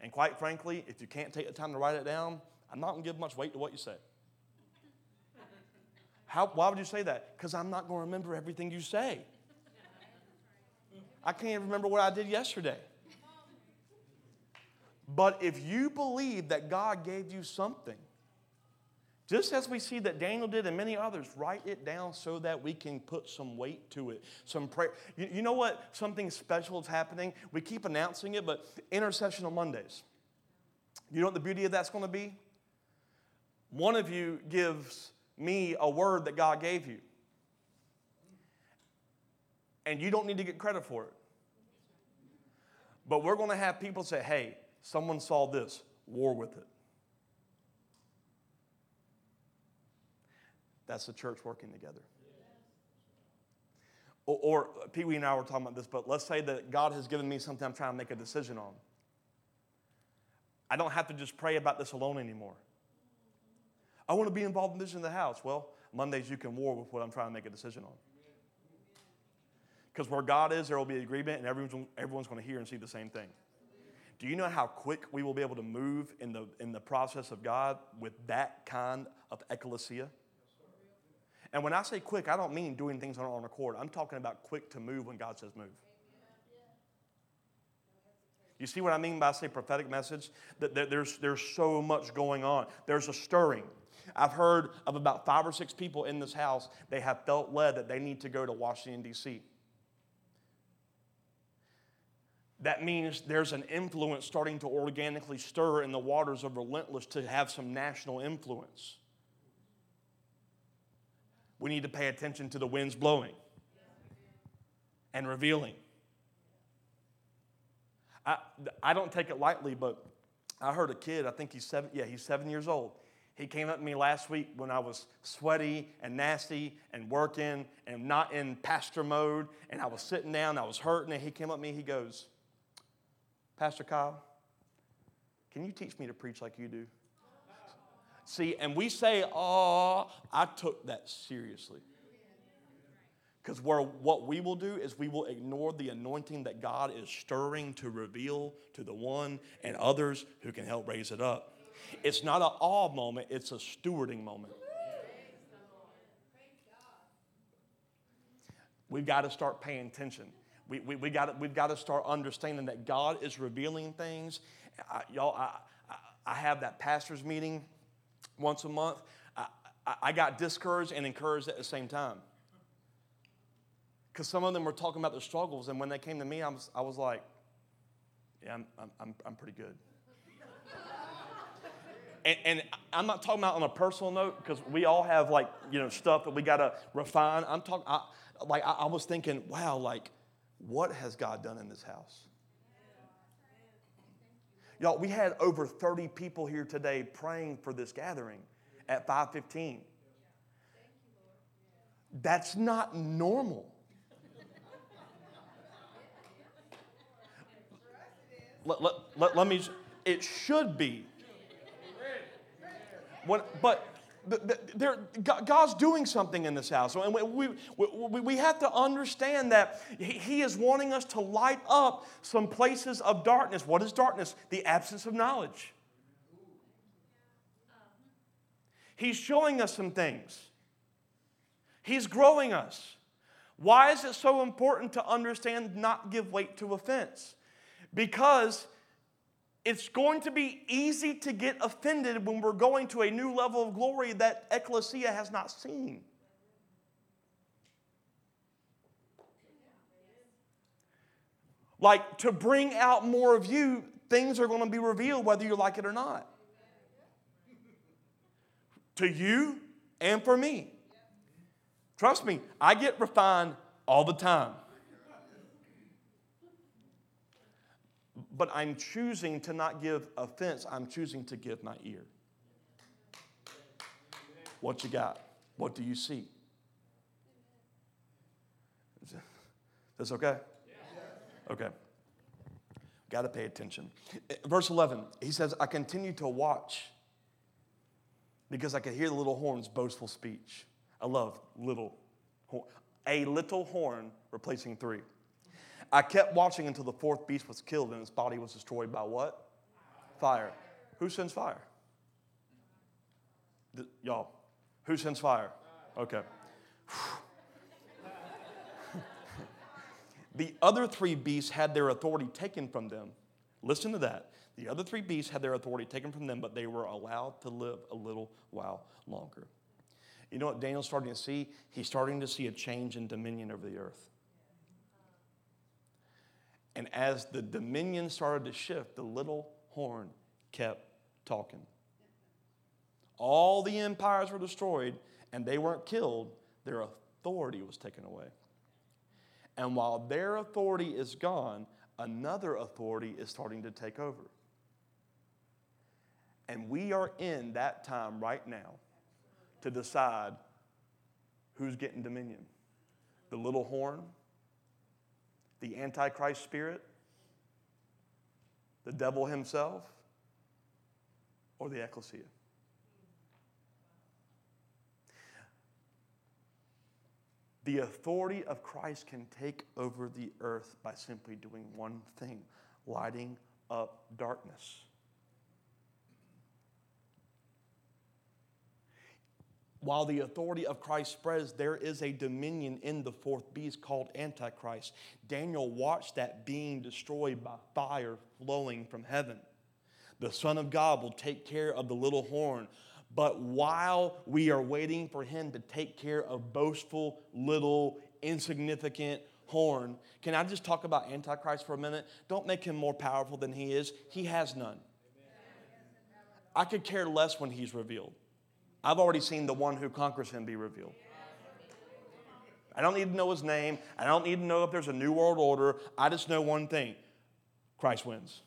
And quite frankly, if you can't take the time to write it down, I'm not going to give much weight to what you say. How, why would you say that? Because I'm not going to remember everything you say. I can't remember what I did yesterday. But if you believe that God gave you something, just as we see that Daniel did and many others, write it down so that we can put some weight to it, some prayer. You, you know what? Something special is happening. We keep announcing it, but intercession on Mondays. You know what the beauty of that's going to be? One of you gives me a word that God gave you, and you don't need to get credit for it. But we're going to have people say, hey, someone saw this, war with it. That's the church working together. Or, or Pee Wee and I were talking about this, but let's say that God has given me something I'm trying to make a decision on. I don't have to just pray about this alone anymore. I want to be involved in vision of the house. Well, Mondays you can war with what I'm trying to make a decision on. Because where God is, there will be agreement, and everyone's, everyone's going to hear and see the same thing. Do you know how quick we will be able to move in the, in the process of God with that kind of ecclesia? And when I say quick, I don't mean doing things on our own accord. I'm talking about quick to move when God says move. You see what I mean by I say prophetic message? That there's, there's so much going on. There's a stirring. I've heard of about five or six people in this house, they have felt led that they need to go to Washington, D.C. That means there's an influence starting to organically stir in the waters of relentless to have some national influence. We need to pay attention to the winds blowing and revealing. I, I don't take it lightly, but I heard a kid, I think he's seven, yeah, he's seven years old. He came up to me last week when I was sweaty and nasty and working and not in pastor mode, and I was sitting down, I was hurting, and he came up to me, he goes, Pastor Kyle, can you teach me to preach like you do? See, and we say, oh, I took that seriously. Because what we will do is we will ignore the anointing that God is stirring to reveal to the one and others who can help raise it up. It's not an awe moment, it's a stewarding moment. We've got to start paying attention. We, we, we got we've got to start understanding that God is revealing things. I, y'all, I, I have that pastor's meeting once a month. I, I got discouraged and encouraged at the same time because some of them were talking about their struggles, and when they came to me, I was, I was like, yeah, I'm, I'm, I'm pretty good. *laughs* and, and, I'm not talking about on a personal note because we all have like, you know, stuff that we got to refine. I'm talking, like, I, I was thinking, wow, like, what has God done in this house? Y'all, we had over 30 people here today praying for this gathering at 515. That's not normal. let, let, let, let me, it should be. When, but God's doing something in this house. And we, we, we have to understand that He is wanting us to light up some places of darkness. What is darkness? The absence of knowledge. He's showing us some things, He's growing us. Why is it so important to understand not give weight to offense? because it's going to be easy to get offended when we're going to a new level of glory that ecclesia has not seen. Like to bring out more of you, things are going to be revealed whether you like it or not. To you and for me. Trust me, I get refined all the time. But I'm choosing to not give offense, I'm choosing to give my ear. What you got? What do you see? Is this okay? Okay. Got to pay attention. Verse 11, he says, I continue to watch because I could hear the little horn's boastful speech. I love little horn. A little horn replacing three. I kept watching until the fourth beast was killed and its body was destroyed by what? Fire. Who sends fire? The, y'all. Who sends fire? Okay. the other three beasts had their authority taken from them. Listen to that. The other three beasts had their authority taken from them, but they were allowed to live a little while longer. You know what Daniel's starting to see? He's starting to see a change in dominion over the earth. And as the dominion started to shift, the little horn kept talking. All the empires were destroyed and they weren't killed, their authority was taken away. And while their authority is gone, another authority is starting to take over. And we are in that time right now to decide who's getting dominion the little horn, the Antichrist spirit, the devil himself, or the ecclesia. The authority of Christ can take over the earth by simply doing one thing lighting up darkness. While the authority of Christ spreads, there is a dominion in the fourth beast called Antichrist. Daniel watched that being destroyed by fire flowing from heaven. The Son of God will take care of the little horn, but while we are waiting for him to take care of boastful, little, insignificant horn, can I just talk about Antichrist for a minute? Don't make him more powerful than he is. He has none. I could care less when he's revealed. I've already seen the one who conquers him be revealed. I don't need to know his name. I don't need to know if there's a new world order. I just know one thing Christ wins.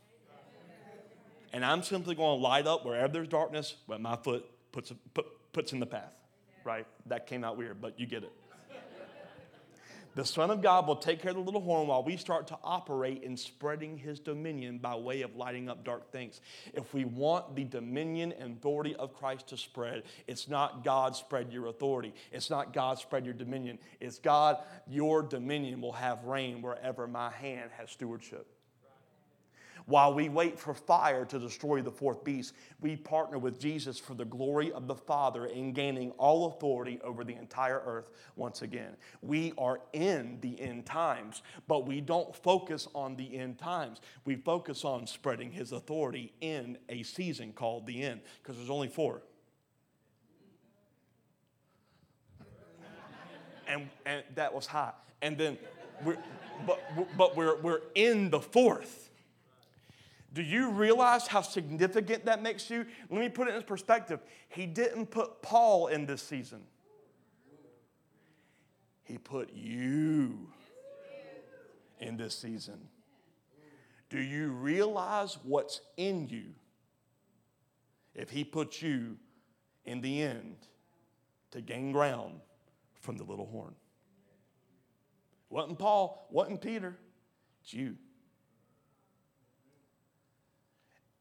And I'm simply going to light up wherever there's darkness, but my foot puts, put, puts in the path, right? That came out weird, but you get it. The Son of God will take care of the little horn while we start to operate in spreading his dominion by way of lighting up dark things. If we want the dominion and authority of Christ to spread, it's not God spread your authority. It's not God spread your dominion. It's God, your dominion will have reign wherever my hand has stewardship. While we wait for fire to destroy the fourth beast, we partner with Jesus for the glory of the Father in gaining all authority over the entire earth once again. We are in the end times, but we don't focus on the end times. We focus on spreading his authority in a season called the end, because there's only four. And, and that was high. And then, we're, but, but we're, we're in the fourth. Do you realize how significant that makes you? Let me put it in perspective. He didn't put Paul in this season, he put you in this season. Do you realize what's in you if he puts you in the end to gain ground from the little horn? Wasn't Paul, wasn't Peter, it's you.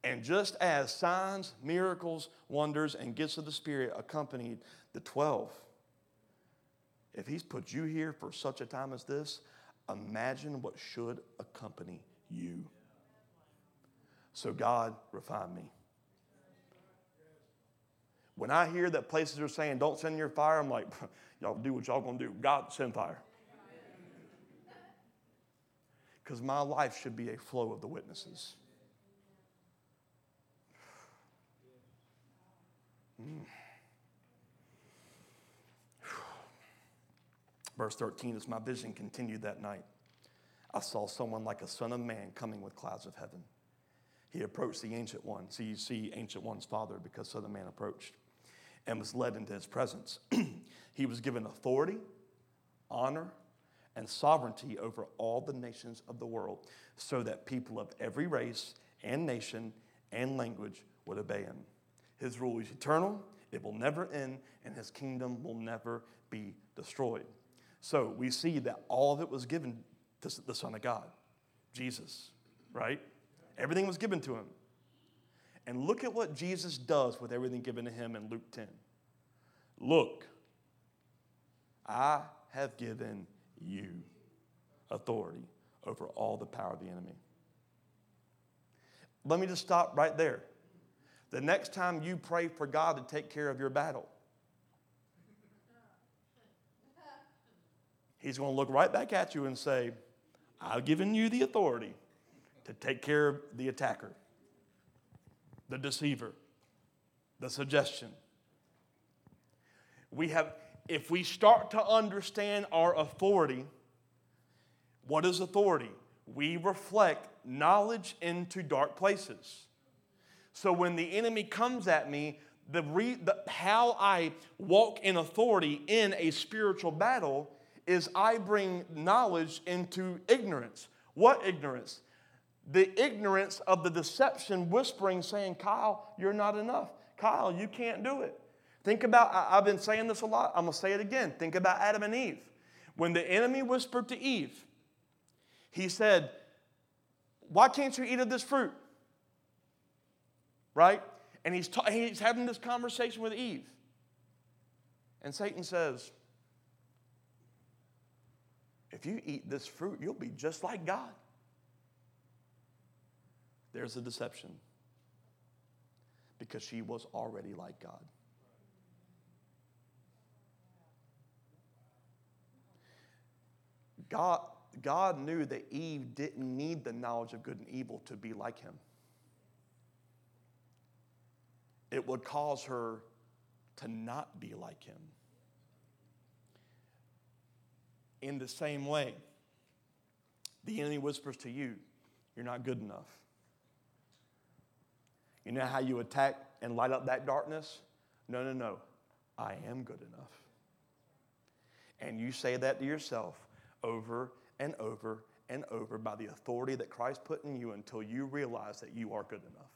And just as signs, miracles, wonders, and gifts of the Spirit accompanied the 12, if He's put you here for such a time as this, imagine what should accompany you. So, God, refine me. When I hear that places are saying, don't send your fire, I'm like, *laughs* y'all do what y'all gonna do. God, send fire. Because my life should be a flow of the witnesses. Verse 13 As my vision continued that night, I saw someone like a son of man coming with clouds of heaven. He approached the ancient one. So you see ancient one's father because son of man approached and was led into his presence. *clears throat* he was given authority, honor, and sovereignty over all the nations of the world so that people of every race and nation and language would obey him. His rule is eternal, it will never end, and his kingdom will never be destroyed. So we see that all of it was given to the Son of God, Jesus, right? Everything was given to him. And look at what Jesus does with everything given to him in Luke 10. Look, I have given you authority over all the power of the enemy. Let me just stop right there the next time you pray for God to take care of your battle, He's going to look right back at you and say, I've given you the authority to take care of the attacker, the deceiver, the suggestion. We have, if we start to understand our authority, what is authority? We reflect knowledge into dark places. So when the enemy comes at me, the, re, the, how I walk in authority in a spiritual battle is I bring knowledge into ignorance. What ignorance? the ignorance of the deception whispering, saying, Kyle, you're not enough. Kyle, you can't do it. Think about, I've been saying this a lot. I'm going to say it again. Think about Adam and Eve. When the enemy whispered to Eve, he said, Why can't you eat of this fruit? Right? And he's, ta- he's having this conversation with Eve. And Satan says, If you eat this fruit, you'll be just like God. There's a deception because she was already like God. God, God knew that Eve didn't need the knowledge of good and evil to be like him. It would cause her to not be like him. In the same way, the enemy whispers to you, You're not good enough. You know how you attack and light up that darkness? No, no, no. I am good enough. And you say that to yourself over and over and over by the authority that Christ put in you until you realize that you are good enough.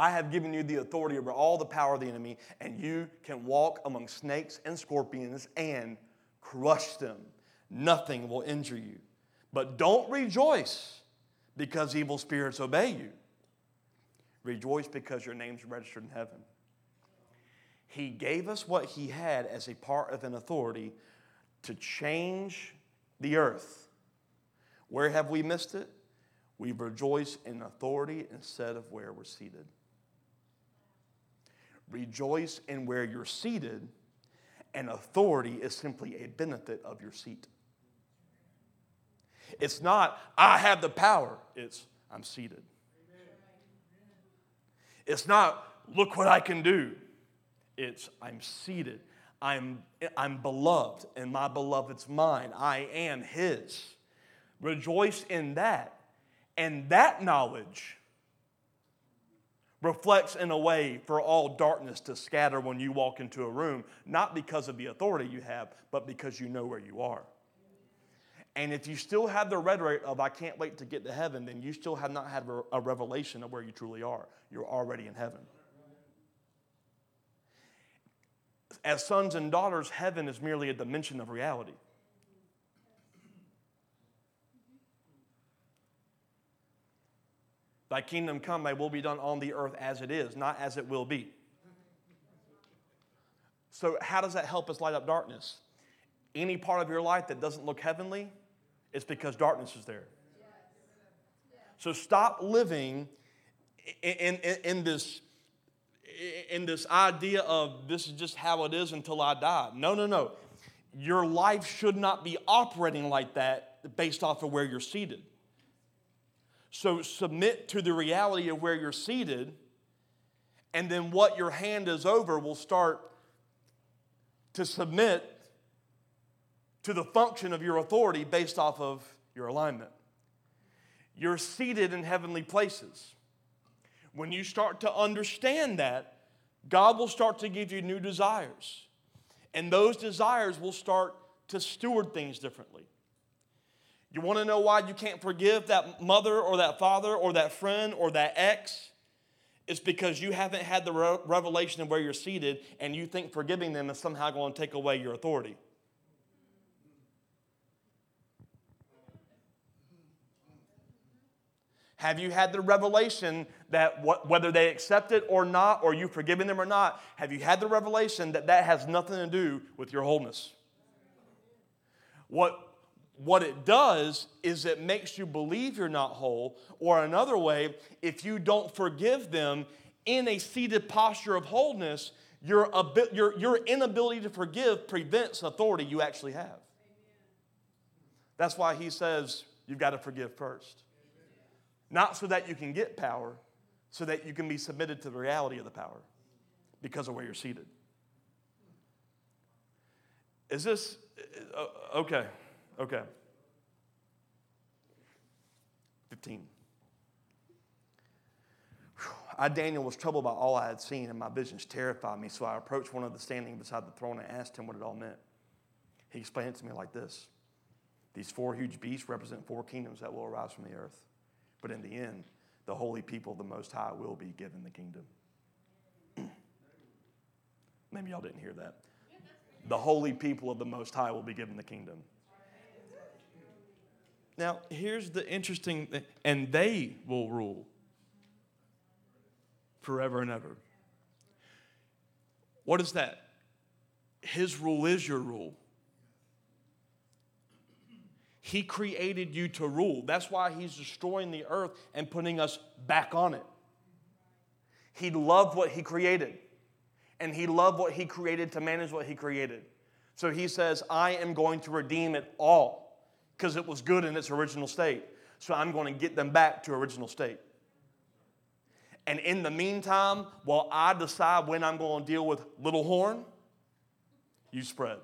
I have given you the authority over all the power of the enemy, and you can walk among snakes and scorpions and crush them. Nothing will injure you. But don't rejoice because evil spirits obey you. Rejoice because your name's registered in heaven. He gave us what He had as a part of an authority to change the earth. Where have we missed it? We rejoice in authority instead of where we're seated. Rejoice in where you're seated, and authority is simply a benefit of your seat. It's not, I have the power, it's, I'm seated. It's not, look what I can do. It's, I'm seated. I'm, I'm beloved, and my beloved's mine. I am his. Rejoice in that. And that knowledge reflects in a way for all darkness to scatter when you walk into a room, not because of the authority you have, but because you know where you are. And if you still have the rhetoric of, I can't wait to get to heaven, then you still have not had a revelation of where you truly are. You're already in heaven. As sons and daughters, heaven is merely a dimension of reality. Thy kingdom come, thy will be done on the earth as it is, not as it will be. So, how does that help us light up darkness? Any part of your life that doesn't look heavenly, it's because darkness is there. So, stop living in, in, in this in this idea of this is just how it is until I die. No, no, no. Your life should not be operating like that based off of where you're seated. So submit to the reality of where you're seated, and then what your hand is over will start to submit to the function of your authority based off of your alignment. You're seated in heavenly places. When you start to understand that, God will start to give you new desires. And those desires will start to steward things differently. You want to know why you can't forgive that mother or that father or that friend or that ex? It's because you haven't had the revelation of where you're seated and you think forgiving them is somehow going to take away your authority. Have you had the revelation that what, whether they accept it or not, or you've forgiven them or not, have you had the revelation that that has nothing to do with your wholeness? What what it does is it makes you believe you're not whole, or another way, if you don't forgive them in a seated posture of wholeness, your, your, your inability to forgive prevents authority you actually have. That's why he says you've got to forgive first. Not so that you can get power, so that you can be submitted to the reality of the power because of where you're seated. Is this uh, okay? Okay. 15. I, Daniel, was troubled by all I had seen, and my visions terrified me. So I approached one of the standing beside the throne and asked him what it all meant. He explained it to me like this These four huge beasts represent four kingdoms that will arise from the earth. But in the end, the holy people of the Most High will be given the kingdom. *clears throat* Maybe y'all didn't hear that. The holy people of the Most High will be given the kingdom. Now, here's the interesting thing, and they will rule forever and ever. What is that? His rule is your rule. He created you to rule. That's why he's destroying the earth and putting us back on it. He loved what he created, and he loved what he created to manage what he created. So he says, I am going to redeem it all because it was good in its original state. So I'm going to get them back to original state. And in the meantime, while I decide when I'm going to deal with little horn, you spread.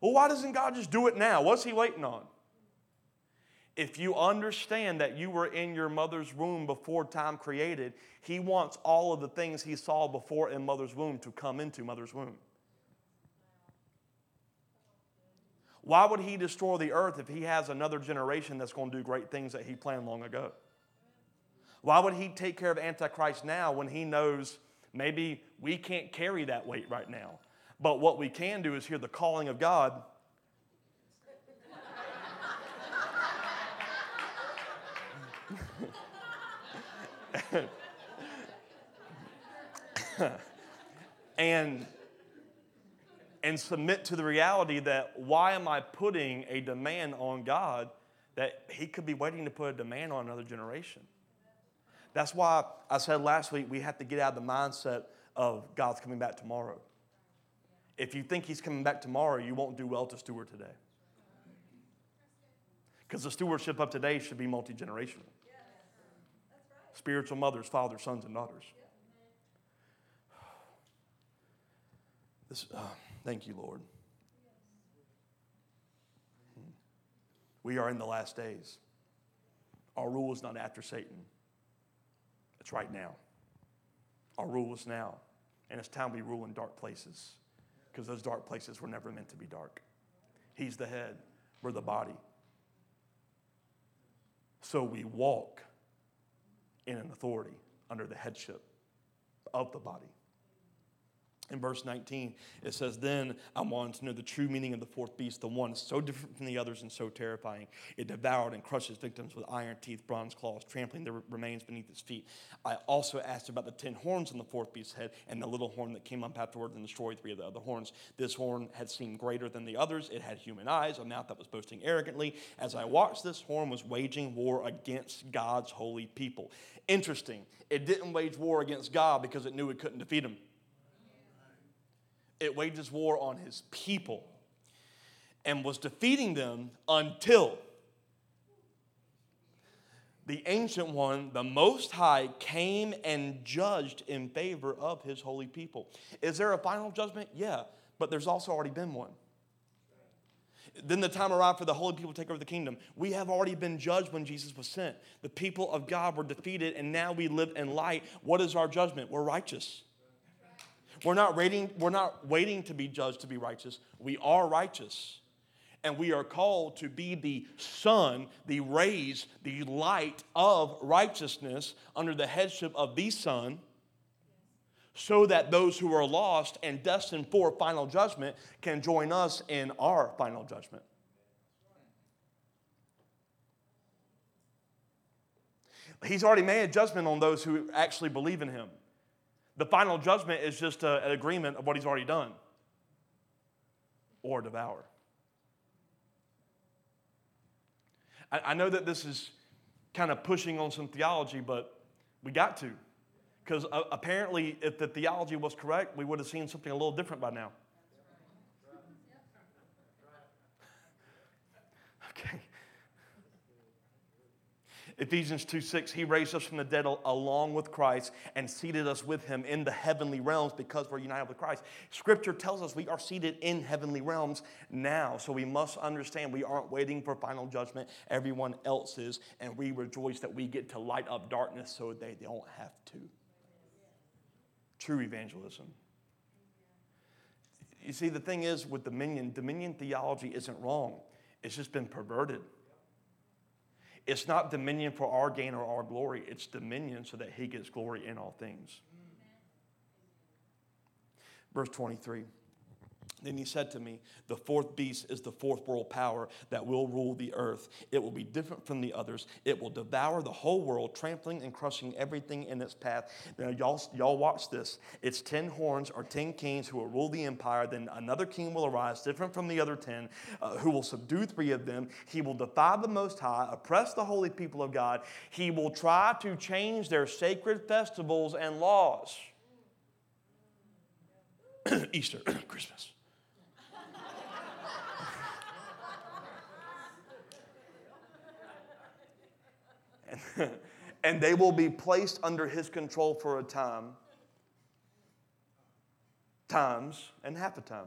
Well, why doesn't God just do it now? What's He waiting on? If you understand that you were in your mother's womb before time created, He wants all of the things He saw before in mother's womb to come into mother's womb. Why would He destroy the earth if He has another generation that's going to do great things that He planned long ago? Why would He take care of Antichrist now when He knows maybe we can't carry that weight right now? But what we can do is hear the calling of God. *laughs* and and submit to the reality that why am I putting a demand on God that He could be waiting to put a demand on another generation? That's why I said last week we have to get out of the mindset of God's coming back tomorrow. If you think he's coming back tomorrow, you won't do well to steward today. Because the stewardship of today should be multi generational spiritual mothers, fathers, sons, and daughters. *sighs* This, uh, thank you, Lord. We are in the last days. Our rule is not after Satan, it's right now. Our rule is now. And it's time we rule in dark places because those dark places were never meant to be dark. He's the head, we're the body. So we walk in an authority under the headship of the body. In verse 19, it says, Then I wanted to know the true meaning of the fourth beast, the one so different from the others and so terrifying. It devoured and crushed its victims with iron teeth, bronze claws, trampling their remains beneath its feet. I also asked about the ten horns on the fourth beast's head and the little horn that came up afterward and destroyed three of the other horns. This horn had seemed greater than the others. It had human eyes, a mouth that was boasting arrogantly. As I watched, this horn was waging war against God's holy people. Interesting. It didn't wage war against God because it knew it couldn't defeat him it wages war on his people and was defeating them until the ancient one, the Most High, came and judged in favor of his holy people. Is there a final judgment? Yeah, but there's also already been one. Then the time arrived for the holy people to take over the kingdom. We have already been judged when Jesus was sent. The people of God were defeated, and now we live in light. What is our judgment? We're righteous. We're not, waiting, we're not waiting to be judged to be righteous. We are righteous. And we are called to be the sun, the rays, the light of righteousness under the headship of the Son, so that those who are lost and destined for final judgment can join us in our final judgment. He's already made a judgment on those who actually believe in him. The final judgment is just a, an agreement of what he's already done or devour. I, I know that this is kind of pushing on some theology, but we got to. Because uh, apparently, if the theology was correct, we would have seen something a little different by now. Ephesians 2 6, he raised us from the dead along with Christ and seated us with him in the heavenly realms because we're united with Christ. Scripture tells us we are seated in heavenly realms now. So we must understand we aren't waiting for final judgment. Everyone else is. And we rejoice that we get to light up darkness so they don't have to. True evangelism. You see, the thing is with dominion, dominion theology isn't wrong, it's just been perverted. It's not dominion for our gain or our glory, it's dominion so that he gets glory in all things. Verse 23. Then he said to me, The fourth beast is the fourth world power that will rule the earth. It will be different from the others. It will devour the whole world, trampling and crushing everything in its path. Now, y'all, y'all watch this. It's 10 horns or 10 kings who will rule the empire. Then another king will arise, different from the other 10, uh, who will subdue three of them. He will defy the Most High, oppress the holy people of God. He will try to change their sacred festivals and laws. *clears throat* Easter, *clears throat* Christmas. *laughs* and, they will be placed under his control for a time, times, and half a time.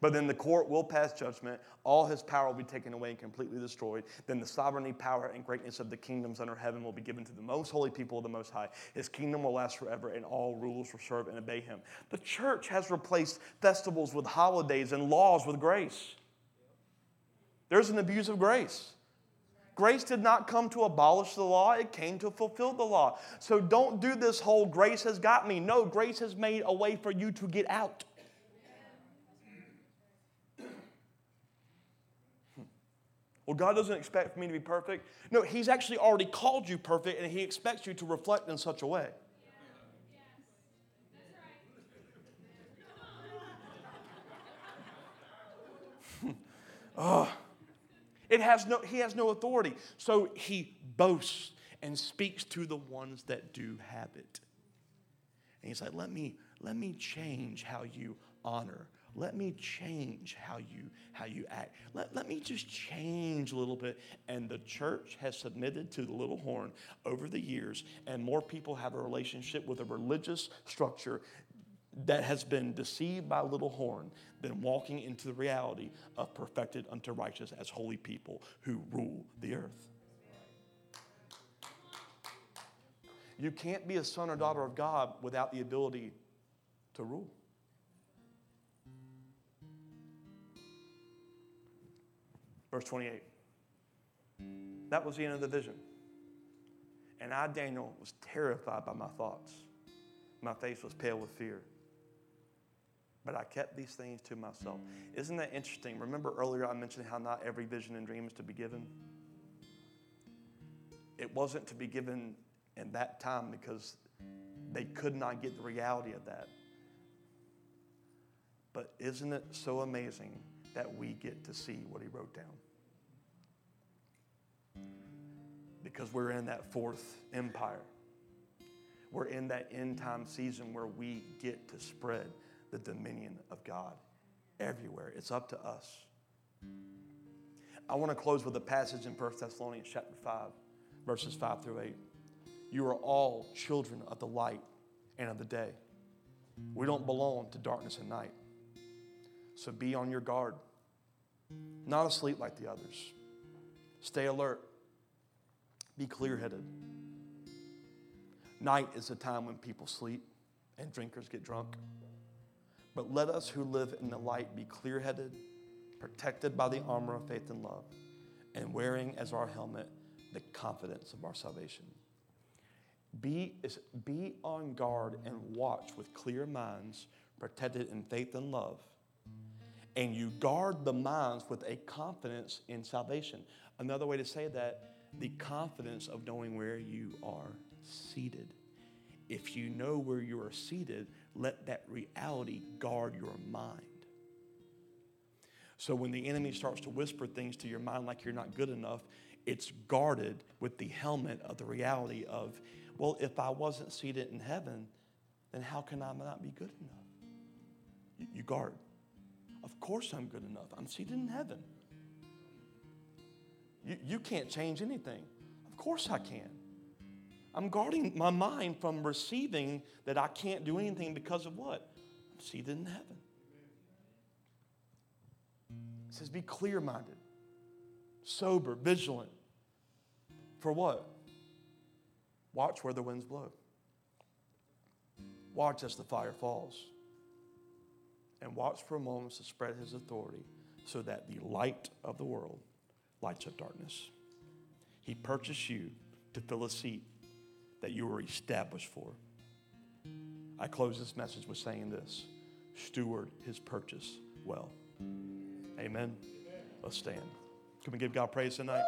But then the court will pass judgment. All his power will be taken away and completely destroyed. Then the sovereignty, power, and greatness of the kingdoms under heaven will be given to the most holy people of the Most High. His kingdom will last forever, and all rulers will serve and obey him. The church has replaced festivals with holidays and laws with grace. There's an abuse of grace. Grace did not come to abolish the law, it came to fulfill the law. So don't do this whole grace has got me. No, grace has made a way for you to get out. Hmm. Well, God doesn't expect me to be perfect. No, He's actually already called you perfect, and He expects you to reflect in such a way. oh. *laughs* It has no, he has no authority. So he boasts and speaks to the ones that do have it. And he's like, let me, let me change how you honor. Let me change how you, how you act. Let, let me just change a little bit. And the church has submitted to the little horn over the years, and more people have a relationship with a religious structure that has been deceived by little horn than walking into the reality of perfected unto righteous as holy people who rule the earth. You can't be a son or daughter of God without the ability to rule. Verse 28. That was the end of the vision. And I, Daniel, was terrified by my thoughts. My face was pale with fear but I kept these things to myself. Mm. Isn't that interesting? Remember earlier I mentioned how not every vision and dream is to be given? It wasn't to be given in that time because they could not get the reality of that. But isn't it so amazing that we get to see what he wrote down? Because we're in that fourth empire. We're in that end time season where we get to spread the dominion of God everywhere. It's up to us. I want to close with a passage in 1 Thessalonians chapter 5, verses 5 through 8. You are all children of the light and of the day. We don't belong to darkness and night. So be on your guard, not asleep like the others. Stay alert, be clear headed. Night is a time when people sleep and drinkers get drunk. But let us who live in the light be clear headed, protected by the armor of faith and love, and wearing as our helmet the confidence of our salvation. Be, be on guard and watch with clear minds, protected in faith and love. And you guard the minds with a confidence in salvation. Another way to say that, the confidence of knowing where you are seated. If you know where you are seated, let that reality guard your mind. So when the enemy starts to whisper things to your mind like you're not good enough, it's guarded with the helmet of the reality of, well, if I wasn't seated in heaven, then how can I not be good enough? You guard. Of course I'm good enough. I'm seated in heaven. You, you can't change anything. Of course I can. I'm guarding my mind from receiving that I can't do anything because of what? I'm seated in heaven. It says, be clear minded, sober, vigilant. For what? Watch where the winds blow. Watch as the fire falls. and watch for a moment to spread his authority so that the light of the world lights up darkness. He purchased you to fill a seat that you were established for. I close this message with saying this steward his purchase well. Amen. Let's stand. Can we give God praise tonight?